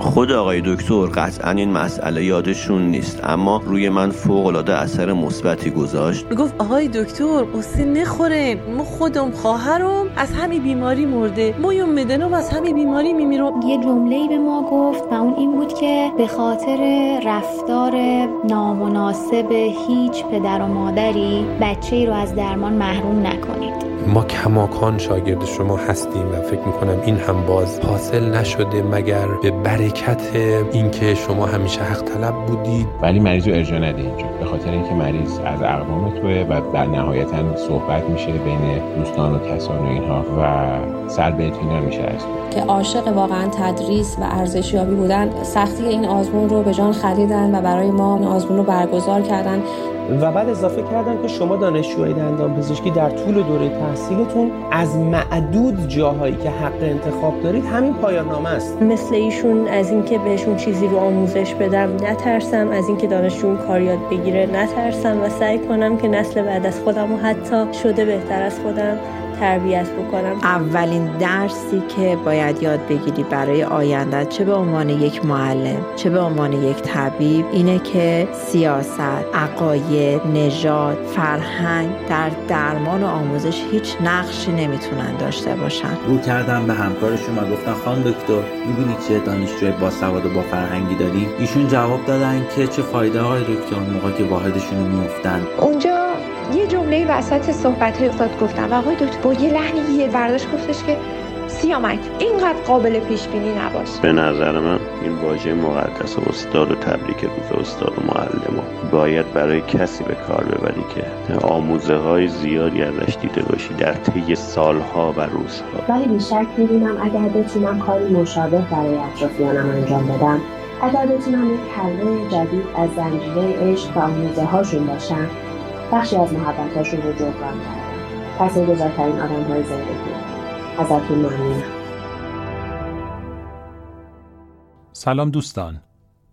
خود آقای دکتر قطعا این مسئله یادشون نیست اما روی من فوق العاده اثر مثبتی گذاشت. می‌گفت آقای دکتر قصه نخوره ما خودم خواهرم از همین بیماری مرده. ما یوم مدنم از همین بیماری میمیرم یه جمله به ما گفت و اون این بود که به خاطر رفتار نامناسب هیچ پدر و مادری بچه ای رو از درمان محروم نکنید. ما کماکان شاگرد شما هستیم و فکر می‌کنم این هم باز حاصل نشده مگر به برکت اینکه شما همیشه حق طلب بودید. ولی مریض رو ارجاع نده اینجا به خاطر اینکه مریض از اقوام توه و در نهایتا صحبت میشه بین دوستان و کسان و اینها و سر به اطمینان میشه از که عاشق واقعا تدریس و ارزشیابی بودن سختی این آزمون رو به جان خریدن و برای ما این آزمون رو برگزار کردن. و بعد اضافه کردن که شما دانشجوهای دندان پزشکی در طول دوره تحصیلتون از معدود جاهایی که حق انتخاب دارید همین پایان نامه است. مثل ایشون از اینکه بهشون چیزی رو آموزش بدم نترسم از اینکه دانشجوون کار یاد بگیره نترسم و سعی کنم که نسل بعد از خودم و حتی شده بهتر از خودم تربیت بکنم. اولین درسی که باید یاد بگیری برای آینده چه به عنوان یک معلم چه به عنوان یک طبیب اینه که سیاست عقاید نژاد فرهنگ در درمان و آموزش هیچ نقشی نمی‌تونن داشته باشن. رو کردم به همکارشون و گفتن خان دکتر می‌بینی چه دانشجوی با سواد و با فرهنگی داری؟ ایشون جواب دادن که چه فایده های دکتر موقع که واحدشون رو میفتن اونجا یه جمله وسط صحبت های استاد گفتم و آقای دکتر با یه لحنی یه برداشت گفتش که سیامک اینقدر قابل پیش بینی نباش. به نظر من این واژه مقدس استاد و تبریک روز استاد و معلم باید برای کسی به کار ببری که آموزه های زیادی ازش دیده باشی در طی سالها و روزها. ولی بیشک می‌دونم اگر بتونم کاری مشابه برای اطرافیانم انجام بدم اگر بتونم یک کلمه جدید از زنجیره عشق و آموزه هاشون باشم بخشی از محبتهاشون رو جبران کردم پس گذارترین آدم های زندگی. ازتون ممنونم سلام دوستان.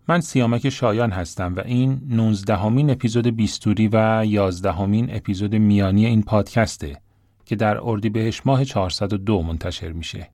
من سیامک شایان هستم و این 19 همین اپیزود بیستوری و 11 همین اپیزود میانی این پادکسته که در اردیبهشت ماه 402 منتشر میشه.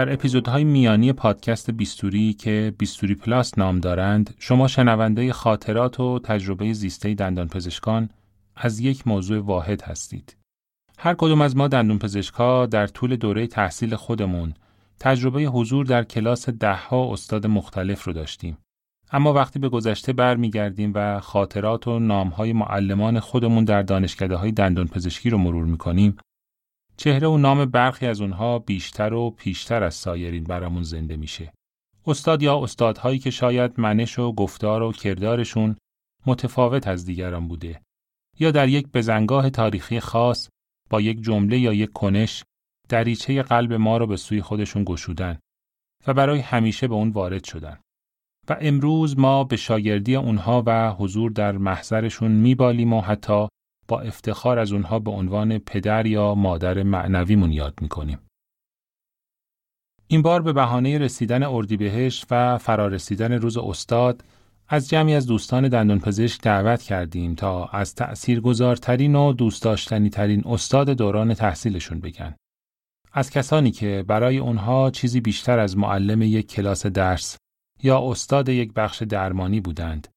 در اپیزودهای میانی پادکست بیستوری که بیستوری پلاس نام دارند شما شنونده خاطرات و تجربه زیسته دندان پزشکان از یک موضوع واحد هستید. هر کدوم از ما دندون پزشکا در طول دوره تحصیل خودمون تجربه حضور در کلاس دهها استاد مختلف رو داشتیم. اما وقتی به گذشته برمیگردیم و خاطرات و نامهای معلمان خودمون در دانشکده های دندان پزشکی رو مرور می‌کنیم چهره و نام برخی از اونها بیشتر و پیشتر از سایرین برامون زنده میشه. استاد یا استادهایی که شاید منش و گفتار و کردارشون متفاوت از دیگران بوده یا در یک بزنگاه تاریخی خاص با یک جمله یا یک کنش دریچه قلب ما رو به سوی خودشون گشودن و برای همیشه به اون وارد شدن. و امروز ما به شاگردی اونها و حضور در محضرشون میبالیم و حتی با افتخار از اونها به عنوان پدر یا مادر معنویمون یاد می‌کنیم. این بار به بهانه رسیدن اردیبهشت و فرارسیدن روز استاد از جمعی از دوستان دندانپزشک دعوت کردیم تا از تأثیرگذارترین و دوست داشتنی ترین استاد دوران تحصیلشون بگن. از کسانی که برای اونها چیزی بیشتر از معلم یک کلاس درس یا استاد یک بخش درمانی بودند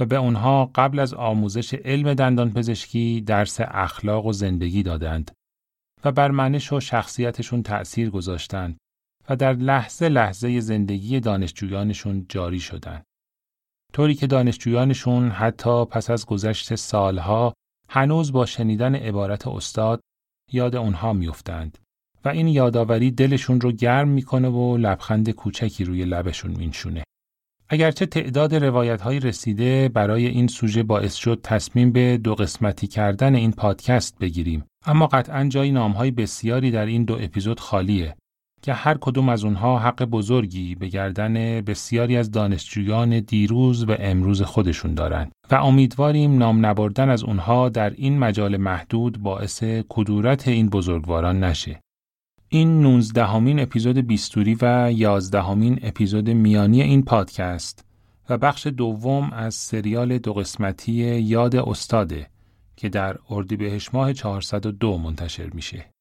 و به اونها قبل از آموزش علم دندان پزشکی درس اخلاق و زندگی دادند و بر منش و شخصیتشون تأثیر گذاشتند و در لحظه لحظه زندگی دانشجویانشون جاری شدند. طوری که دانشجویانشون حتی پس از گذشت سالها هنوز با شنیدن عبارت استاد یاد اونها میافتند و این یادآوری دلشون رو گرم می‌کنه و لبخند کوچکی روی لبشون مینشونه. اگرچه تعداد روایت های رسیده برای این سوژه باعث شد تصمیم به دو قسمتی کردن این پادکست بگیریم اما قطعا جای نام های بسیاری در این دو اپیزود خالیه که هر کدوم از اونها حق بزرگی به گردن بسیاری از دانشجویان دیروز و امروز خودشون دارند و امیدواریم نام نبردن از اونها در این مجال محدود باعث کدورت این بزرگواران نشه. این 19 همین اپیزود بیستوری و 11 همین اپیزود میانی این پادکست و بخش دوم از سریال دو قسمتی یاد استاده که در اردیبهشت ماه 402 منتشر میشه.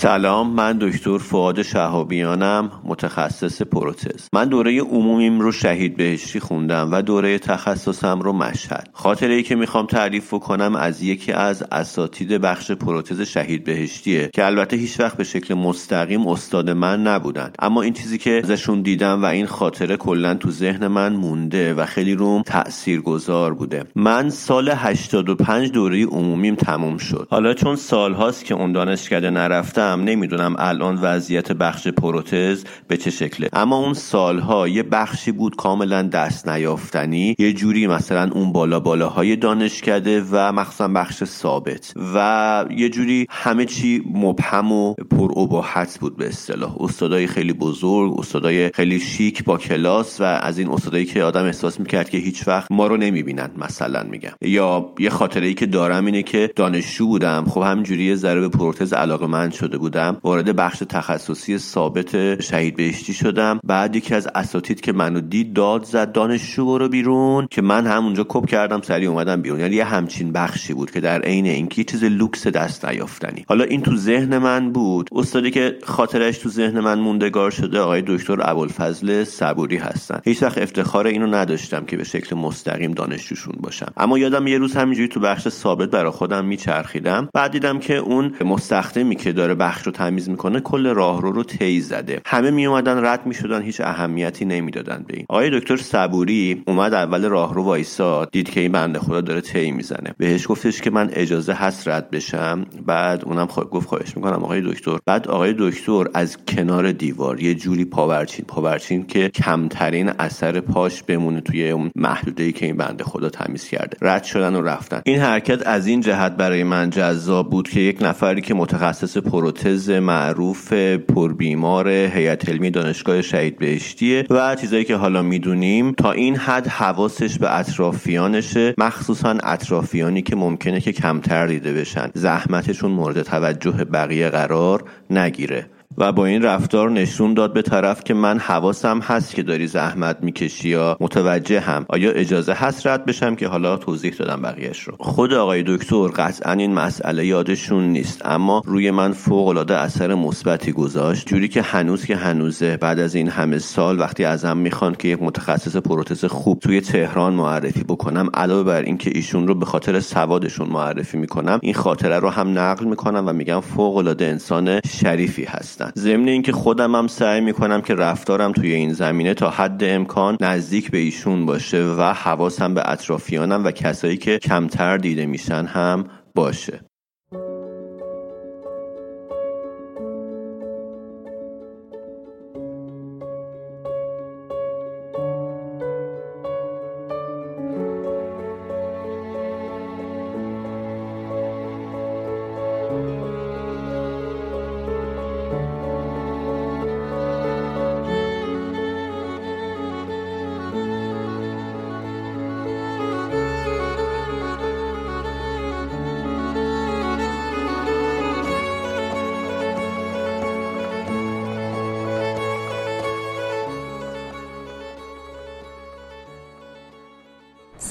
سلام من دکتر فعاد شهابیانم متخصص پروتز. من دوره عمومیم رو شهید بهشتی خوندم و دوره تخصصم رو مشهد. خاطره ای که می‌خوام تعریف کنم از یکی از اساتید بخش پروتز شهید بهشتیه که البته هیچ وقت به شکل مستقیم استاد من نبودن. اما این چیزی که ازشون دیدم و این خاطره کلا تو ذهن من مونده و خیلی روم تأثیر گذار بوده. من سال 85 دوره عمومیم تموم شد. حالا چون سالهاست که اون دانشکده نرفتم نمی‌دونم الان وضعیت بخش پروتز به چه شکله. اما اون سالها یه بخشی بود کاملا دست نیافتنی. یه جوری مثلا اون بالا بالاهای دانشکده و مخصوصا بخش ثابت. و یه جوری همه چی مبهم و پر ابهت بود به اصطلاح. استادای خیلی بزرگ استادای خیلی شیک با کلاس و از این استادایی که آدم احساس می‌کرد که هیچ وقت ما رو نمی‌بینند مثلا میگم. یا یه خاطره ای که دارم اینه که دانشجو بودم. خب همینجوری یه ذره به پروتز علاقه‌مند شده بودم وارد بخش تخصصی ثابت شهید بهشتی شدم. بعد یکی از اساتید که منو دید داد زد دانشجو برو بیرون که من همونجا کپ کردم سریع اومدم بیرون. یعنی یه همچین بخشی بود که در عین اینکه چیز لوکس دست نیافتنی. حالا این تو ذهن من بود. استادی که خاطرش تو ذهن من موندگار شده آقای دکتر ابوالفضل صبوری هستن. هیچ وقت افتخار اینو نداشتم که به شکل مستقیم دانشجوشون باشم. اما یادم یه روز همینجوری تو بخش ثابت برای خودم میچرخیدم. بعد دیدم که اون مستخدمی که داره بخش رو تمیز می‌کنه کل راهرو رو طی زده. همه می اومدن رد می‌شدن هیچ اهمیتی نمی‌دادن به این. آقای دکتر صبوری اومد اول راهرو وایساد دید که این بنده خدا داره طی می‌زنه. بهش گفتش که من اجازه هست رد بشم. بعد اونم خوا... گفت خواهش می‌کنم آقای دکتر. بعد آقای دکتر از کنار دیوار یه جوری پاورچین پاورچین که کمترین اثر پاش بمونه توی اون محدوده ای که این بنده خدا تمیز کرده. رد شدن و رفتن. این حرکت از این جهت برای من جذاب بود که یک نفری که متخصص پروتز معروف پربیمار هیئت علمی دانشگاه شهید بهشتیه و چیزایی که حالا می‌دونیم تا این حد حواسش به اطرافیانشه مخصوصا اطرافیانی که ممکنه که کمتر دیده بشن. زحمتشون مورد توجه بقیه قرار نگیره. و با این رفتار نشون داد به طرف که من حواسم هست که داری زحمت می‌کشی یا متوجه هم. آیا اجازه هست رد بشم که حالا توضیح دادم بقیهش رو؟ خود آقای دکتر قطعا این مسئله یادشون نیست اما روی من فوق العاده اثر مثبتی گذاشت. جوری که هنوز که هنوزه بعد از این همه سال وقتی ازم می‌خوان که یک متخصص پروتز خوب توی تهران معرفی بکنم علاوه بر اینکه ایشون رو به خاطر سوادشون معرفی می‌کنم این خاطره رو هم نقل می‌کنم و میگم فوق العاده انسان شریفی هستن ضمن اینکه خودم هم سعی می‌کنم که رفتارم توی این زمینه تا حد امکان نزدیک به ایشون باشه و حواسم به اطرافیانم و کسایی که کمتر دیده میشن هم باشه.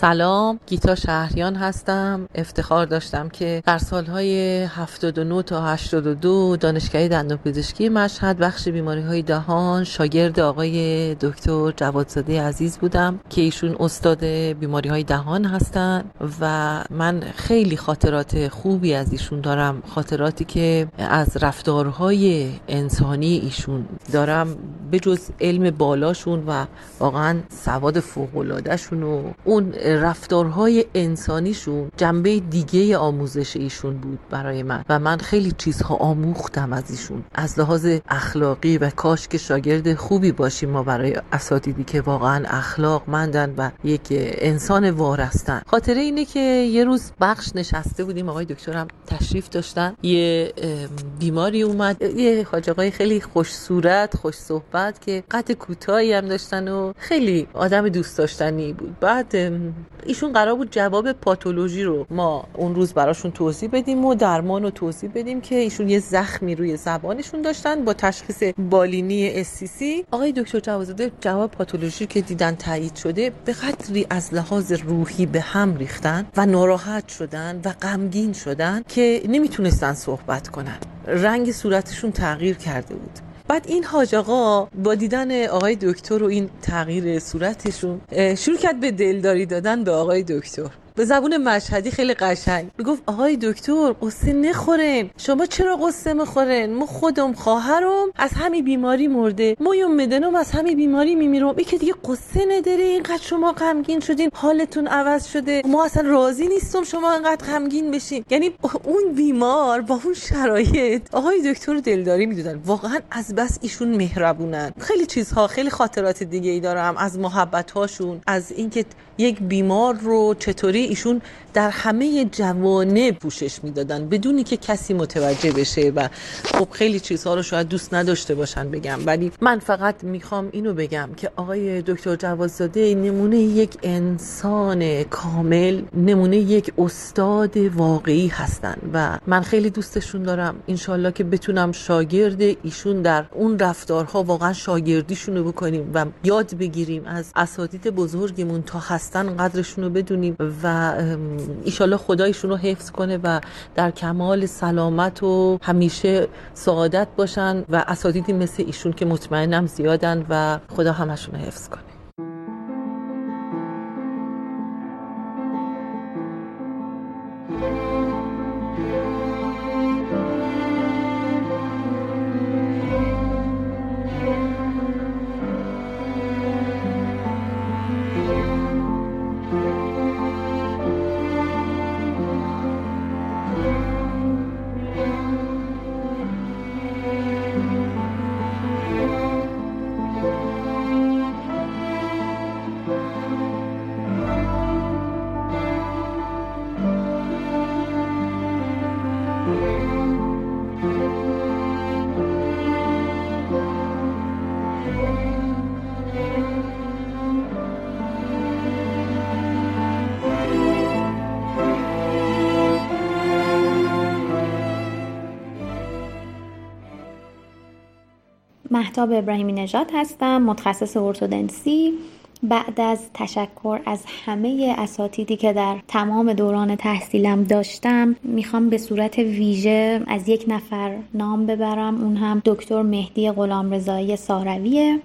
سلام گیتا شهریان هستم. افتخار داشتم که در سالهای 79 تا 82 دانشگاه دندانپزشکی مشهد بخش بیماری های دهان شاگرد آقای دکتر جوادزاده عزیز بودم که ایشون استاد بیماری های دهان هستن و من خیلی خاطرات خوبی از ایشون دارم. خاطراتی که از رفتارهای انسانی ایشون دارم به جز علم بالاشون و واقعا سواد فوقلادهشون و اون رفتارهای انسانیشون جنبه دیگه آموزش ایشون بود برای من. و من خیلی چیزها آموختم از ایشون. از لحاظ اخلاقی و کاش که شاگرد خوبی باشیم ما برای اساتیدی که واقعا اخلاق مندن و یک انسان وارستن. خاطره اینه که یه روز بخش نشسته بودیم آقای دکترم تشریف داشتن. یه بیماری اومد. یه حاج خیلی خوش صورت خوش صحبت که قد کوتاهی هم داشتن و خیلی آدم دوست داشتنی بود. بعد ایشون قرار بود جواب پاتولوژی رو ما اون روز براشون توضیح بدیم و درمان رو توضیح بدیم که ایشون یه زخمی روی زبانشون داشتن با تشخیص بالینی اسیسی آقای دکتر جوازده جواب پاتولوژی که دیدن تایید شده به قدری از لحاظ روحی به هم ریختن و ناراحت شدن و غمگین شدن که نمی‌تونستن صحبت کنن. رنگ صورتشون تغییر کرده بود. بعد این حاج آقا با دیدن آقای دکتر و این تغییر صورتشون شروع کرد به دلداری دادن به آقای دکتر. به زبون مشهدی خیلی قشنگ. می‌گفت آقای دکتر قصه نخورین. شما چرا قصه می‌خورین؟ ما خودم خواهرم از همین بیماری مرده. ما یوم مدنم از همین بیماری میمیرم. این که دیگه قصه نداره اینقدر شما غمگین شدین. حالتون عوض شده. ما اصلا راضی نیستم شما اینقدر غمگین بشین. یعنی اون بیمار با اون شرایط آقای دکتر دلداری می‌دادن واقعا از بس ایشون مهربونن. خیلی چیزها خیلی خاطرات دیگه ای دارم از محبت هاشون از اینکه یک بیمار رو چطوری ایشون در همه جوانه پوشش می‌دادن بدونی که کسی متوجه بشه و خب خیلی چیزها رو شاید دوست نداشته باشن بگم. ولی من فقط می‌خوام اینو بگم که آقای دکتر جواززاده نمونه یک انسان کامل نمونه یک استاد واقعی هستن و من خیلی دوستشون دارم. انشالله که بتونم شاگرد ایشون در اون رفتارها واقعا شاگردیشون رو بکنیم و یاد بگیریم از اساتید بزرگمون تا هستن قدرشون رو بدونیم و ایشالله خدایشون رو حفظ کنه و در کمال سلامت و همیشه سعادت باشن و اساتیدی مثل ایشون که مطمئنم زیادن و خدا همشون رو حفظ کنه. محتاب ابراهیمی نژاد هستم متخصص ارتودنسی. بعد از تشکر از همه اساتیدی که در تمام دوران تحصیلم داشتم می‌خوام به صورت ویژه از یک نفر نام ببرم. اون هم دکتر مهدی غلامرضایی سارویه.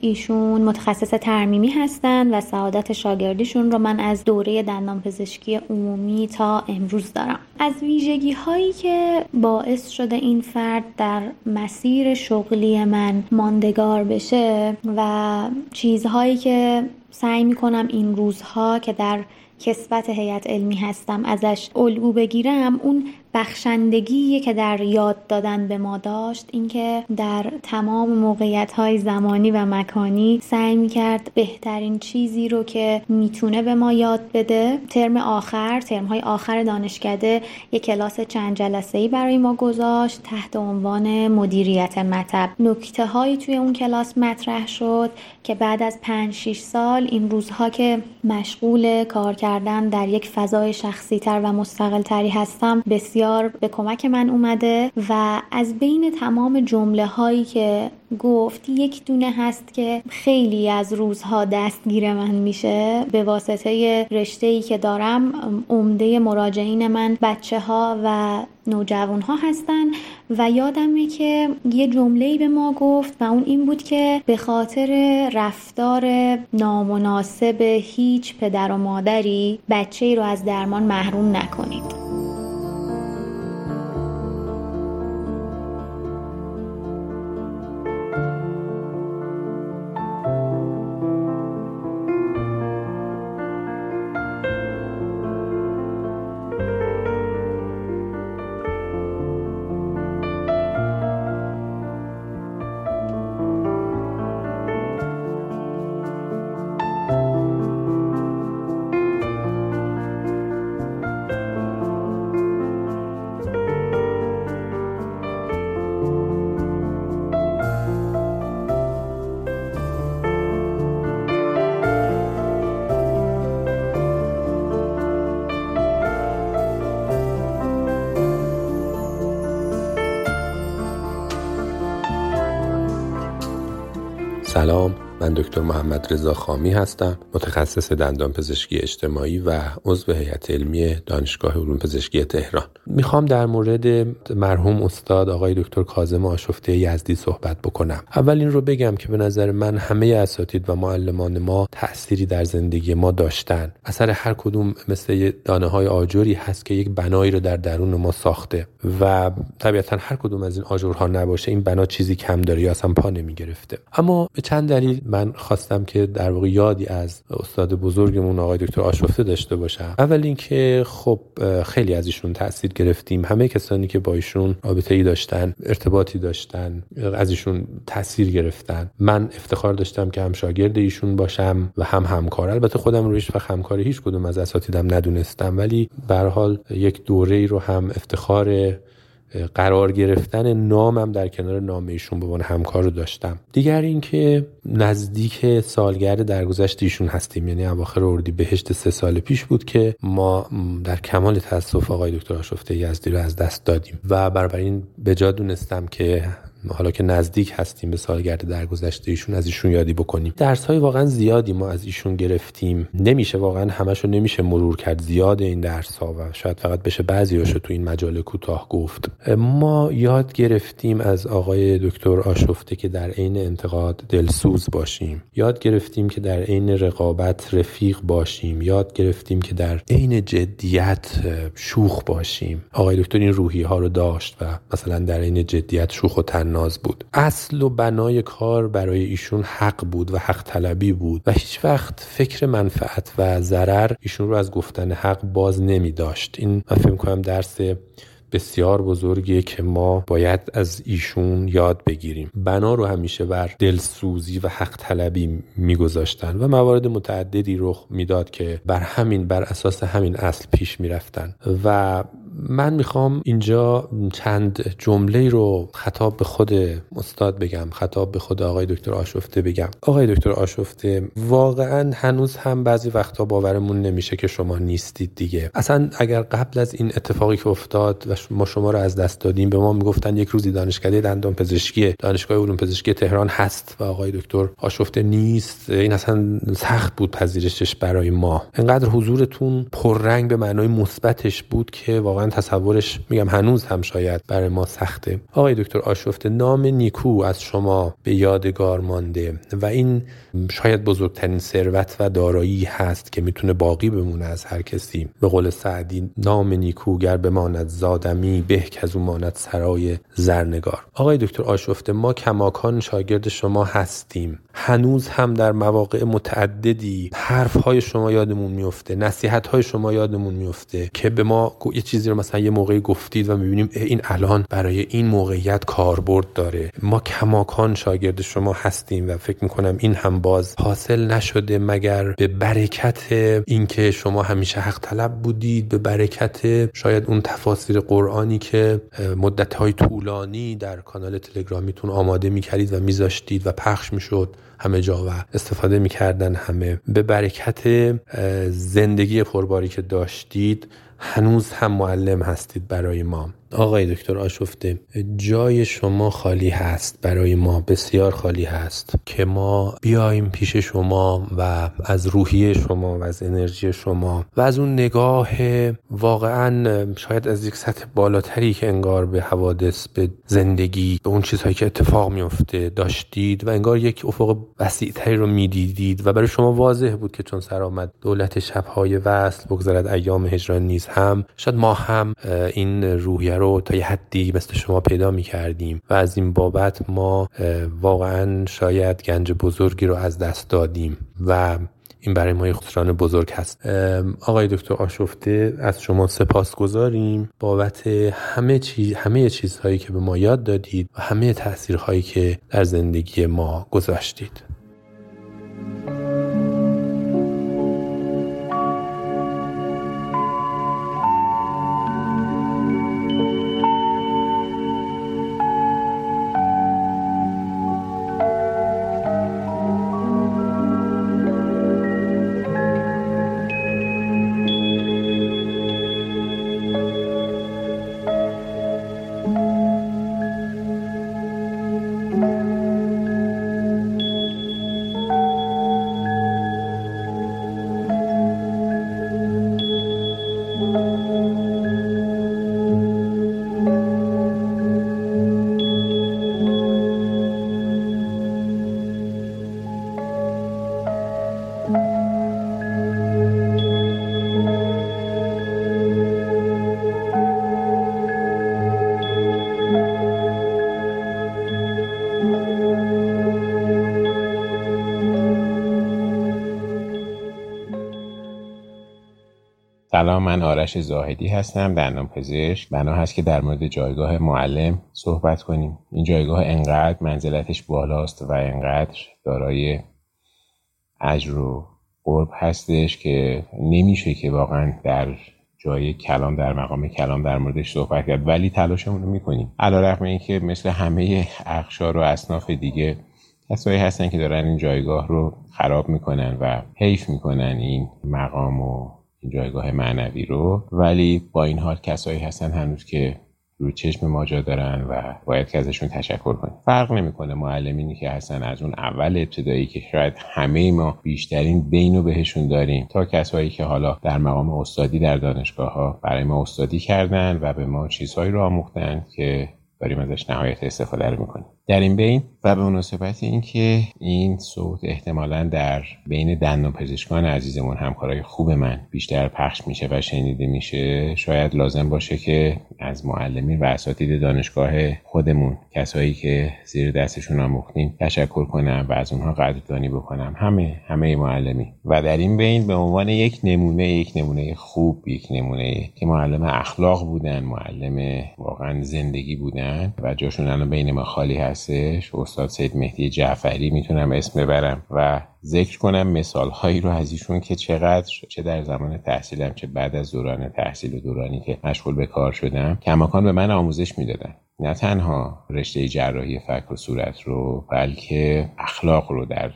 ایشون متخصص ترمیمی هستن و سعادت شاگردیشون رو من از دوره دندانپزشکی عمومی تا امروز دارم. از ویژگی هایی که باعث شده این فرد در مسیر شغلی من ماندگار بشه و چیزهایی که سعی می‌کنم این روزها که در کسبت هیئت علمی هستم ازش الگو بگیرم اون بخشندگی که در یاد دادن به ما داشت اینکه در تمام موقعیت های زمانی و مکانی سعی می کرد بهترین چیزی رو که می‌تونه به ما یاد بده. ترم آخر ترم های آخر دانشکده یک کلاس چند جلسه ای برای ما گذاشت تحت عنوان مدیریت مطب. نکته هایی توی اون کلاس مطرح شد که بعد از 5 6 سال این روزها که مشغول کار کردن در یک فضای شخصی تر و مستقل تری هستم بسیار بسیار به کمک من اومده و از بین تمام جمله هایی که گفت یک دونه هست که خیلی از روزها دستگیر من میشه. به واسطه رشته ای که دارم عمده مراجعین من بچه ها و نوجوان ها هستن و یادمه که یه جمله به ما گفت و اون این بود که به خاطر رفتار نامناسب هیچ پدر و مادری بچه ای رو از درمان محروم نکنید. دکتر محمد رضا خامی هستم متخصص دندان پزشکی اجتماعی و عضو هیئت علمی دانشگاه علوم پزشکی تهران. می‌خوام در مورد مرحوم استاد آقای دکتر کاظم آشفته یزدی صحبت بکنم. اول این رو بگم که به نظر من همه اساتید و معلمان ما تأثیری در زندگی ما داشتن. اثر هر کدوم مثل دانه های آجری هست که یک بنایی رو در درون ما ساخته و طبیعتا هر کدوم از این آجرها نباشه این بنا چیزی کم داره یا اصلا پا نمی‌گرفته. اما به چند دلیل من خواستم که در واقع یادی از استاد بزرگمون آقای دکتر آشفته داشته باشم. اول اینکه خب خیلی از ایشون تاثیر گرفتیم. همه کسانی که با ایشون رابطه ای داشتن ارتباطی داشتن از ایشون تاثیر گرفتن. من افتخار داشتم که هم شاگرد ایشون باشم و هم همکار. البته خودم رو وقت همکار هیچ کدوم از اساتیدم ندونستم ولی به حال یک دوره ای رو هم افتخار قرار گرفتن نامم در کنار نام ایشون به عنوان همکار رو داشتم. دیگر اینکه نزدیک سالگرد درگذشت ایشون هستیم. یعنی اواخر اردی بهشت سه سال پیش بود که ما در کمال تاسف آقای دکتر آشفته یزدی رو از دست دادیم. و برای این به جا دونستم که حالا که نزدیک هستیم به سالگرد درگذشته ایشون از ایشون یادی بکنیم. درس های واقعا زیادی ما از ایشون گرفتیم. نمیشه واقعا همشو نمیشه مرور کرد زیاد این درس ها و شاید فقط بشه بعضی هاشو تو این مجال کوتاه گفت. ما یاد گرفتیم از آقای دکتر آشفته که در عین انتقاد دلسوز باشیم. یاد گرفتیم که در عین رقابت رفیق باشیم. یاد گرفتیم که در عین جدیت شوخ باشیم. آقای دکتر این روحی ها رو داشت و مثلا در عین جدیت شوخ و ناز بود. اصل و بنای کار برای ایشون حق بود و حق طلبی بود و هیچ وقت فکر منفعت و ضرر ایشون رو از گفتن حق باز نمی داشت. این من فکر کنم درس بسیار بزرگیه که ما باید از ایشون یاد بگیریم. بنا رو همیشه بر دلسوزی و حق طلبی میگذاشتن و موارد متعددی رخ می‌داد که بر همین بر اساس همین اصل پیش می‌رفتن و من می‌خوام اینجا چند جمله رو خطاب به خود استاد بگم خطاب به خود آقای دکتر آشفته بگم. آقای دکتر آشفته واقعا هنوز هم بعضی وقتا باورمون نمیشه که شما نیستید دیگه. اصلا اگر قبل از این اتفاقی که افتاد و ما شما رو از دست دادیم به ما می‌گفتن یک روزی دانشکده دندان پزشکی دانشگاه علوم پزشکی تهران هست و آقای دکتر آشفته نیست. این اصلا سخت بود پذیرشش برای ما. انقدر حضورتون پررنگ به معنای مثبتش بود که واقعا تصورش میگم هنوز هم شاید برای ما سخته. آقای دکتر آشفته نام نیکو از شما به یادگار مانده و این شاید بزرگترین ثروت و دارایی هست که می‌تونه باقی بمونه از هر کسی. به قول سعدی نام نیکو گر بماند زادمی به که از او ماند سرای زرنگار. آقای دکتر آشفته ما کماکان شاگرد شما هستیم. هنوز هم در مواقع متعددی حرف های شما یادمون میفته نصیحت های شما یادمون میفته که به ما یه چیزی رو مثلا یه موقعی گفتید و می‌بینیم این الان برای این موقعیت کاربرد داره. ما کماکان شاگرد شما هستیم و فکر می‌کنم این هم باز حاصل نشده مگر به برکت اینکه شما همیشه حق طلب بودید به برکت شاید اون تفاسیر قرآنی که مدت های طولانی در کانال تلگرامیتون آماده می‌کردید و میذاشتید و پخش می‌شد. همه جا و استفاده می‌کردن همه. به برکت زندگی پرباری که داشتید هنوز هم معلم هستید برای ما. آقای دکتر آشفته جای شما خالی هست برای ما بسیار خالی هست که ما بیایم پیش شما و از روحیه شما و از انرژی شما و از اون نگاه واقعا شاید از یک سطح بالاتری که انگار به حوادث به زندگی به اون چیزهایی که اتفاق میفته داشتید و انگار یک افق وسیعتری رو می‌دیدید و برای شما واضح بود که چون سر آمد دولت شبهای وصل بگذرد ایام هجران نیز هم شاید ما هم این روحیه رو تا یه حدی مثل شما پیدا می کردیم و از این بابت ما واقعا شاید گنج بزرگی رو از دست دادیم و این برای ما خسران بزرگ هست. آقای دکتر آشفته از شما سپاس گذاریم. بابت همه چیز همه چیزهایی که به ما یاد دادید و همه تاثیرهایی که در زندگی ما گذاشتید آرش زاهدی هستم دندان پزشک بنا هست که در مورد جایگاه معلم صحبت کنیم. این جایگاه انقدر منزلتش بالاست و انقدر دارای اجر و قرب هستش که نمیشه که واقعا در جای کلام در مقام کلام در موردش صحبت کرد. ولی تلاشمون رو می‌کنیم. این که مثل همه اخشار و اصناف دیگه کسایی هستن که دارن این جایگاه رو خراب می‌کنن و حیف می‌کنن این مقام و این جایگاه معنوی رو. ولی با این حال کسایی هستن هنوز که روی چشم ما جا دارن و باید که ازشون تشکر کنیم. فرق نمی‌کنه معلمینی که هستن از اون اول ابتدایی که شاید همه ما بیشترین بین رو بهشون داریم تا کسایی که حالا در مقام استادی در دانشگاه ها برای ما استادی کردن و به ما چیزهایی رو آموختن که داریم ازش نهایت استفاده رو می‌کنیم. در این بین و به مناسبت اینکه این صوت احتمالا در بین دندان پزشکان عزیزمون همکارای خوب من بیشتر پخش میشه و شنیده میشه شاید لازم باشه که از معلمین و اساتید دانشگاه خودمون کسایی که زیر دستشون آموختیم تشکر کنم و از اونها قدردانی بکنم. همه همه معلمی. و در این بین به عنوان یک نمونه یک نمونه خوب یک نمونه که معلم اخلاق بودن معلم واقعا زندگی بودن و جاشون الان بین ما خالی هست. هستش استاد سید مهدی جعفری می‌تونم اسم ببرم و ذکر کنم مثال هایی رو از ایشون که چقدر چه در زمان تحصیلم چه بعد از دوران تحصیل و دورانی که مشغول به کار شدم کماکان به من آموزش می‌دادن. نه تنها رشته جراحی فک و صورت رو بلکه اخلاق رو در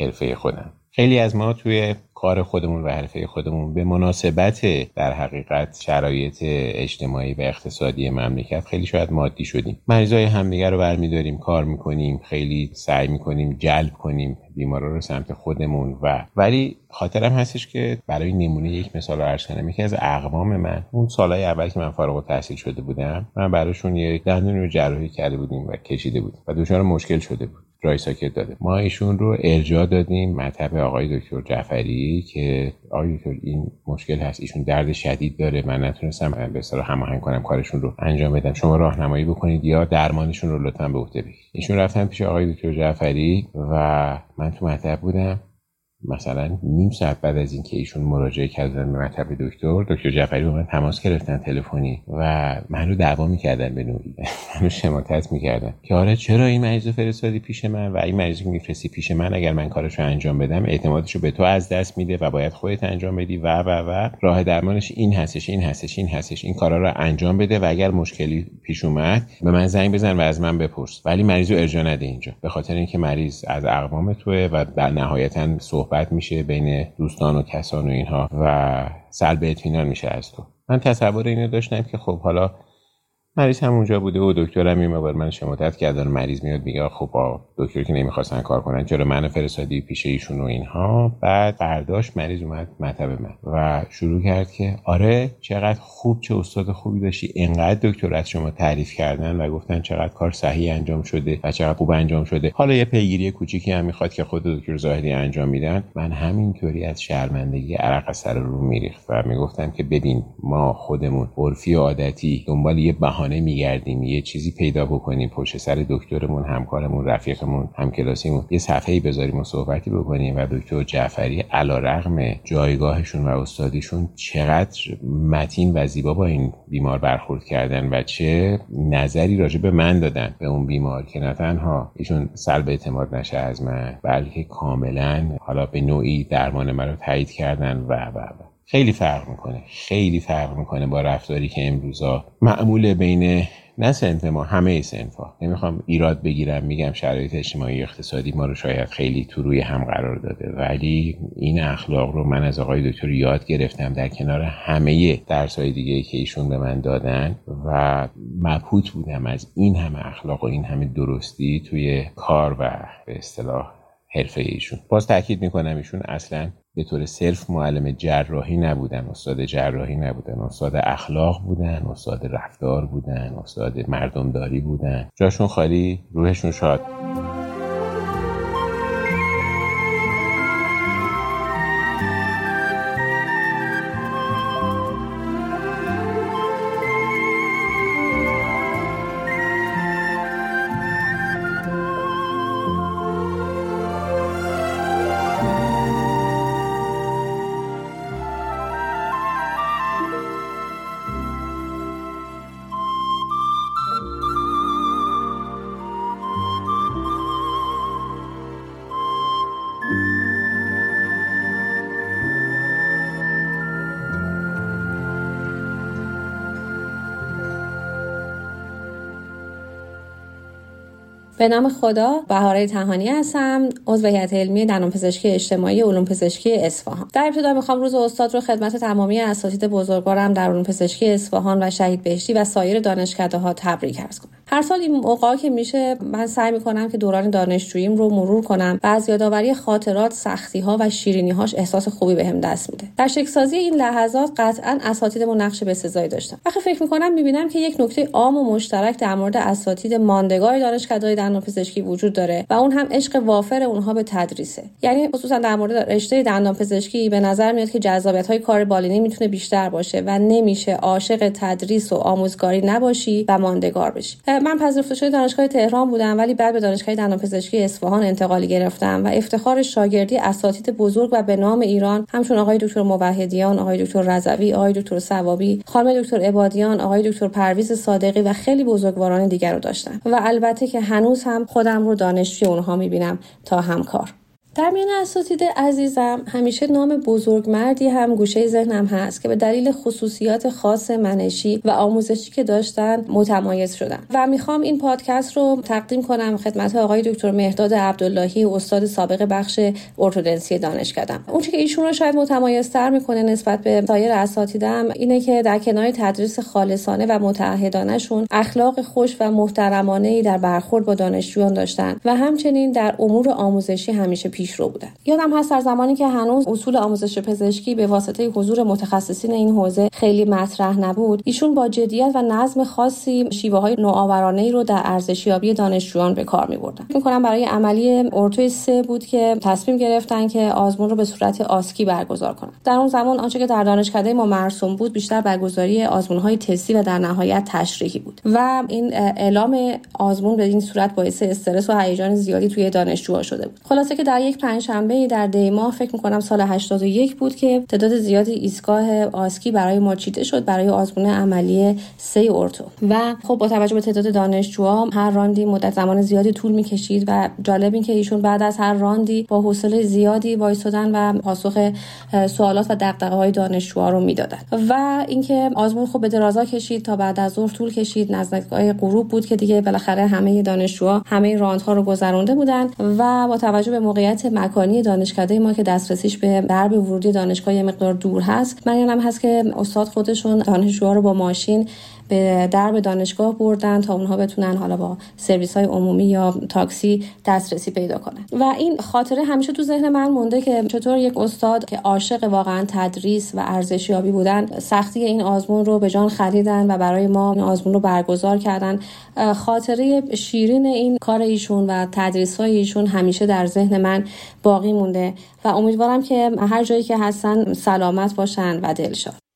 حرفه خودم. خیلی از ما توی کار خودمون و حرفه خودمون به مناسبت در حقیقت شرایط اجتماعی و اقتصادی مملکت خیلی شاید مادی شدیم. مریضای همدیگر رو برمیداریم کار می‌کنیم خیلی سعی می‌کنیم جلب کنیم بیمارا رو سمت خودمون و ولی خاطرم هستش که برای نمونه یک مثال رو عرض کنم یکی از اقوام من اون سالهای اول که من فارغ تحصیل شده بودم من براشون یک دندون رو جراحی کرده بودیم و کشیده بودیم و دچار مشکل شده بود. رای ساکت داده. ما ایشون رو ارجاع دادیم مطب آقای دکتر جعفری که آقای دکتر این مشکل هست. ایشون درد شدید داره. من نتونستم به اصطلاح هماهنگ کنم کارشون رو انجام بدم. شما راهنمایی بکنید یا درمانشون رو لطفا به عهده بگیرید. ایشون رفتن پیش آقای دکتر جعفری و من تو مطب بودم. مثلا نیم ساعت بعد از اینکه ایشون مراجعه کردن به مطب دکتر دکتر جعفری با من تماس گرفتن تلفنی و من رو دعوا می‌کردن به نوعی. منو شماتت می‌کردن که آره چرا این مریض فرستادی پیش من و این مریض میفرستی پیش من اگر من کارش رو انجام بدم اعتمادش رو به تو از دست میده و باید خودت انجام بدی و و و. راه درمانش این هستش این هستش این هستش. این کارا رو انجام بده و اگر مشکلی پیش اومد به من زنگ بزن و از من بپرس. ولی مریض رو نده اینجا. به خاطر اینکه مریض از اقوام توه و در نهایتا صحبت میشه بین دوستان و کسان و اینها و سلب اطمینان میشه از تو. من تصور اینو داشتم که خب حالا مریض همونجا بوده و دکترم این بار من شماتت کردن مریض میاد میگه خب با دکتر که نمی‌خواستن کار کنن چرا منو فرستادی پیش ایشون و اینها؟ بعد برداشت مریض اومد مطب من و شروع کرد که آره چقدر خوب چه استاد خوبی داشتی انقدر دکتر از شما تعریف کردن و گفتن چقدر کار صحیح انجام شده و چقدر خوب انجام شده. حالا یه پیگیری کوچیکی هم می‌خواد که خود دکتر زاهدی انجام میدن. من همینطوری از شرمندگی عرق سر رو میریخت و می‌گفتم که ببین ما خودمون عرفی عادتی دنبال یه بهانه میگردیم یه چیزی پیدا بکنیم پشت سر دکترمون همکارمون رفیقمون همکلاسیمون. یه صفحه‌ای بذاریم و صحبتی بکنیم و دکتر جعفری علیرغم جایگاهشون و استادیشون چقدر متین و زیبا با این بیمار برخورد کردن و چه نظری راجع به من دادن به اون بیمار که نه تنها ایشون سلب اعتماد نشه از من بلکه کاملا حالا به نوعی درمان من رو تایید کردن و و و. خیلی فرق می‌کنه. خیلی فرق می‌کنه با رفتاری که امروزا. معمول بین نه سنف ما همه سنف ها نمی‌خوام ایراد بگیرم میگم شرایط اجتماعی اقتصادی ما رو شاید خیلی تو روی هم قرار داده. ولی این اخلاق رو من از آقای دکتر یاد گرفتم در کنار همه درس های دیگه که ایشون به من دادن و مبهوت بودم از این همه اخلاق و این همه درستی توی کار و به اصطلاح حرفه ایشون. باز تاکید می‌کنم ایشون اصلا به طور صرف معلم جراحی نبودن استاد جراحی نبودن استاد اخلاق بودن استاد رفتار بودن استاد مردمداری بودن. جاشون خالی روحشون شاد. به نام خدا بهاره تهانی هستم عضو هیئت علمی پزشکی اجتماعی علوم پزشکی اصفهان. در ابتدا می‌خوام روز استاد رو خدمت تمامی اساتید بزرگوارم در علوم پزشکی اصفهان و شهید بهشتی و سایر دانشکده ها تبریک عرض کنم. هر سال این موقعا که میشه من سعی می‌کنم که دوران دانشجوییم رو مرور کنم و از یادآوری خاطرات سختی ها و شیرینی هاش احساس خوبی بهم به دست میده. در شکلسازی این لحظات قطعا اساتیدمون نقش بسزایی داشتن. وقتی فکر می‌کنم می‌بینم که یک نکته عام و مشترک در مورد اساتید ماندگار دانشکدههای پزشکی وجود داره و اون هم عشق وافر اونها به تدریسه. یعنی خصوصا در مورد رشته پزشکی به نظر میاد که جذابیت های کار بالینی می‌تونه بیشتر باشه و نمیشه عاشق تدریس و آموزگاری نباشی و ماندگار بشی. من پذیرفته شده دانشگاه تهران بودم ولی بعد به دانشگاه پزشکی اصفهان انتقالی گرفتم و افتخار شاگردی اساتید بزرگ و به نام ایران همچون آقای دکتر موحدیان آقای دکتر رضوی آقای دکتر ثوابی خانم دکتر عبادیان آقای دکتر پرویز صادقی و خیلی بزرگواران دیگر رو داشتم. و البته که هنوز هم خودم رو دانشجوی اونها می‌بینم تا همکار. در میان اساتید عزیزم همیشه نام بزرگمردی هم گوشه ذهنم هست که به دلیل خصوصیات خاص منشی و آموزشی که داشتن متمایز شدم. و می‌خوام این پادکست رو تقدیم کنم خدمت آقای دکتر مهداد عبداللهی استاد سابق بخش ارتودنسی دانشکدم. اون که ایشون رو شاید متمایزتر می‌کنه نسبت به سایر اساتیدم اینه که در کنار تدریس خالصانه و متعهدانهشون اخلاق خوش و محترمانه در برخورد با دانشجویان داشتن و همچنین در امور آموزشی همیشه پیشرو بودن. یادم هست در زمانی که هنوز اصول آموزش پزشکی به واسطه حضور متخصصین این حوزه خیلی مطرح نبود ایشون با جدیت و نظم خاصی شیوه های نوآورانه ای رو در ارزشیابی دانشجویان به کار میبردن. می‌کنم برای عملی ارتوی سه بود که تصمیم گرفتن که آزمون رو به صورت آسکی برگزار کنن. در اون زمان آنچه که در دانشکده ما مرسوم بود بیشتر برگزاری آزمون های تستی و در نهایت تشریحی بود و این اعلام آزمون به این صورت باعث استرس و هیجان زیادی توی دانشجوها شده بود. خلاصه که در پنجشنبه در دیما فکر می‌کنم سال 81 بود که تعداد زیادی ایستگاه آسکی برای ما چیده شد برای آزمون عملی سه اورتو و خب با توجه به تعداد دانشجوها هر راندی مدت زمان زیادی طول می‌کشید و جالب این که ایشون بعد از هر راندی با حوصله زیادی وایسادن و پاسخ سوالات و دغدغه های دانشجوها رو می‌دادن. و اینکه آزمون خب به درازا کشید تا بعد از ظهر طول کشید نزدیکای غروب بود که دیگه بالاخره همه دانشجوها همه راندها رو گذرونده بودن و با توجه به موقعیت مکانی دانشکده ما که دسترسیش به درب ورودی دانشگاه یه مقدار دور هست. من هم هست که استاد خودشون دانشجوها رو با ماشین به درب دانشگاه بردن تا اونها بتونن حالا با سرویس های عمومی یا تاکسی دسترسی پیدا کنن. و این خاطره همیشه تو ذهن من مونده که چطور یک استاد که عاشق واقعا تدریس و ارزشیابی بودن سختی این آزمون رو به جان خریدن و برای ما این آزمون رو برگزار کردن. خاطره شیرین این کار ایشون و تدریس های ایشون همیشه در ذهن من باقی مونده و امیدوارم که هر جایی که هستن سلامت باشن و دلشاد.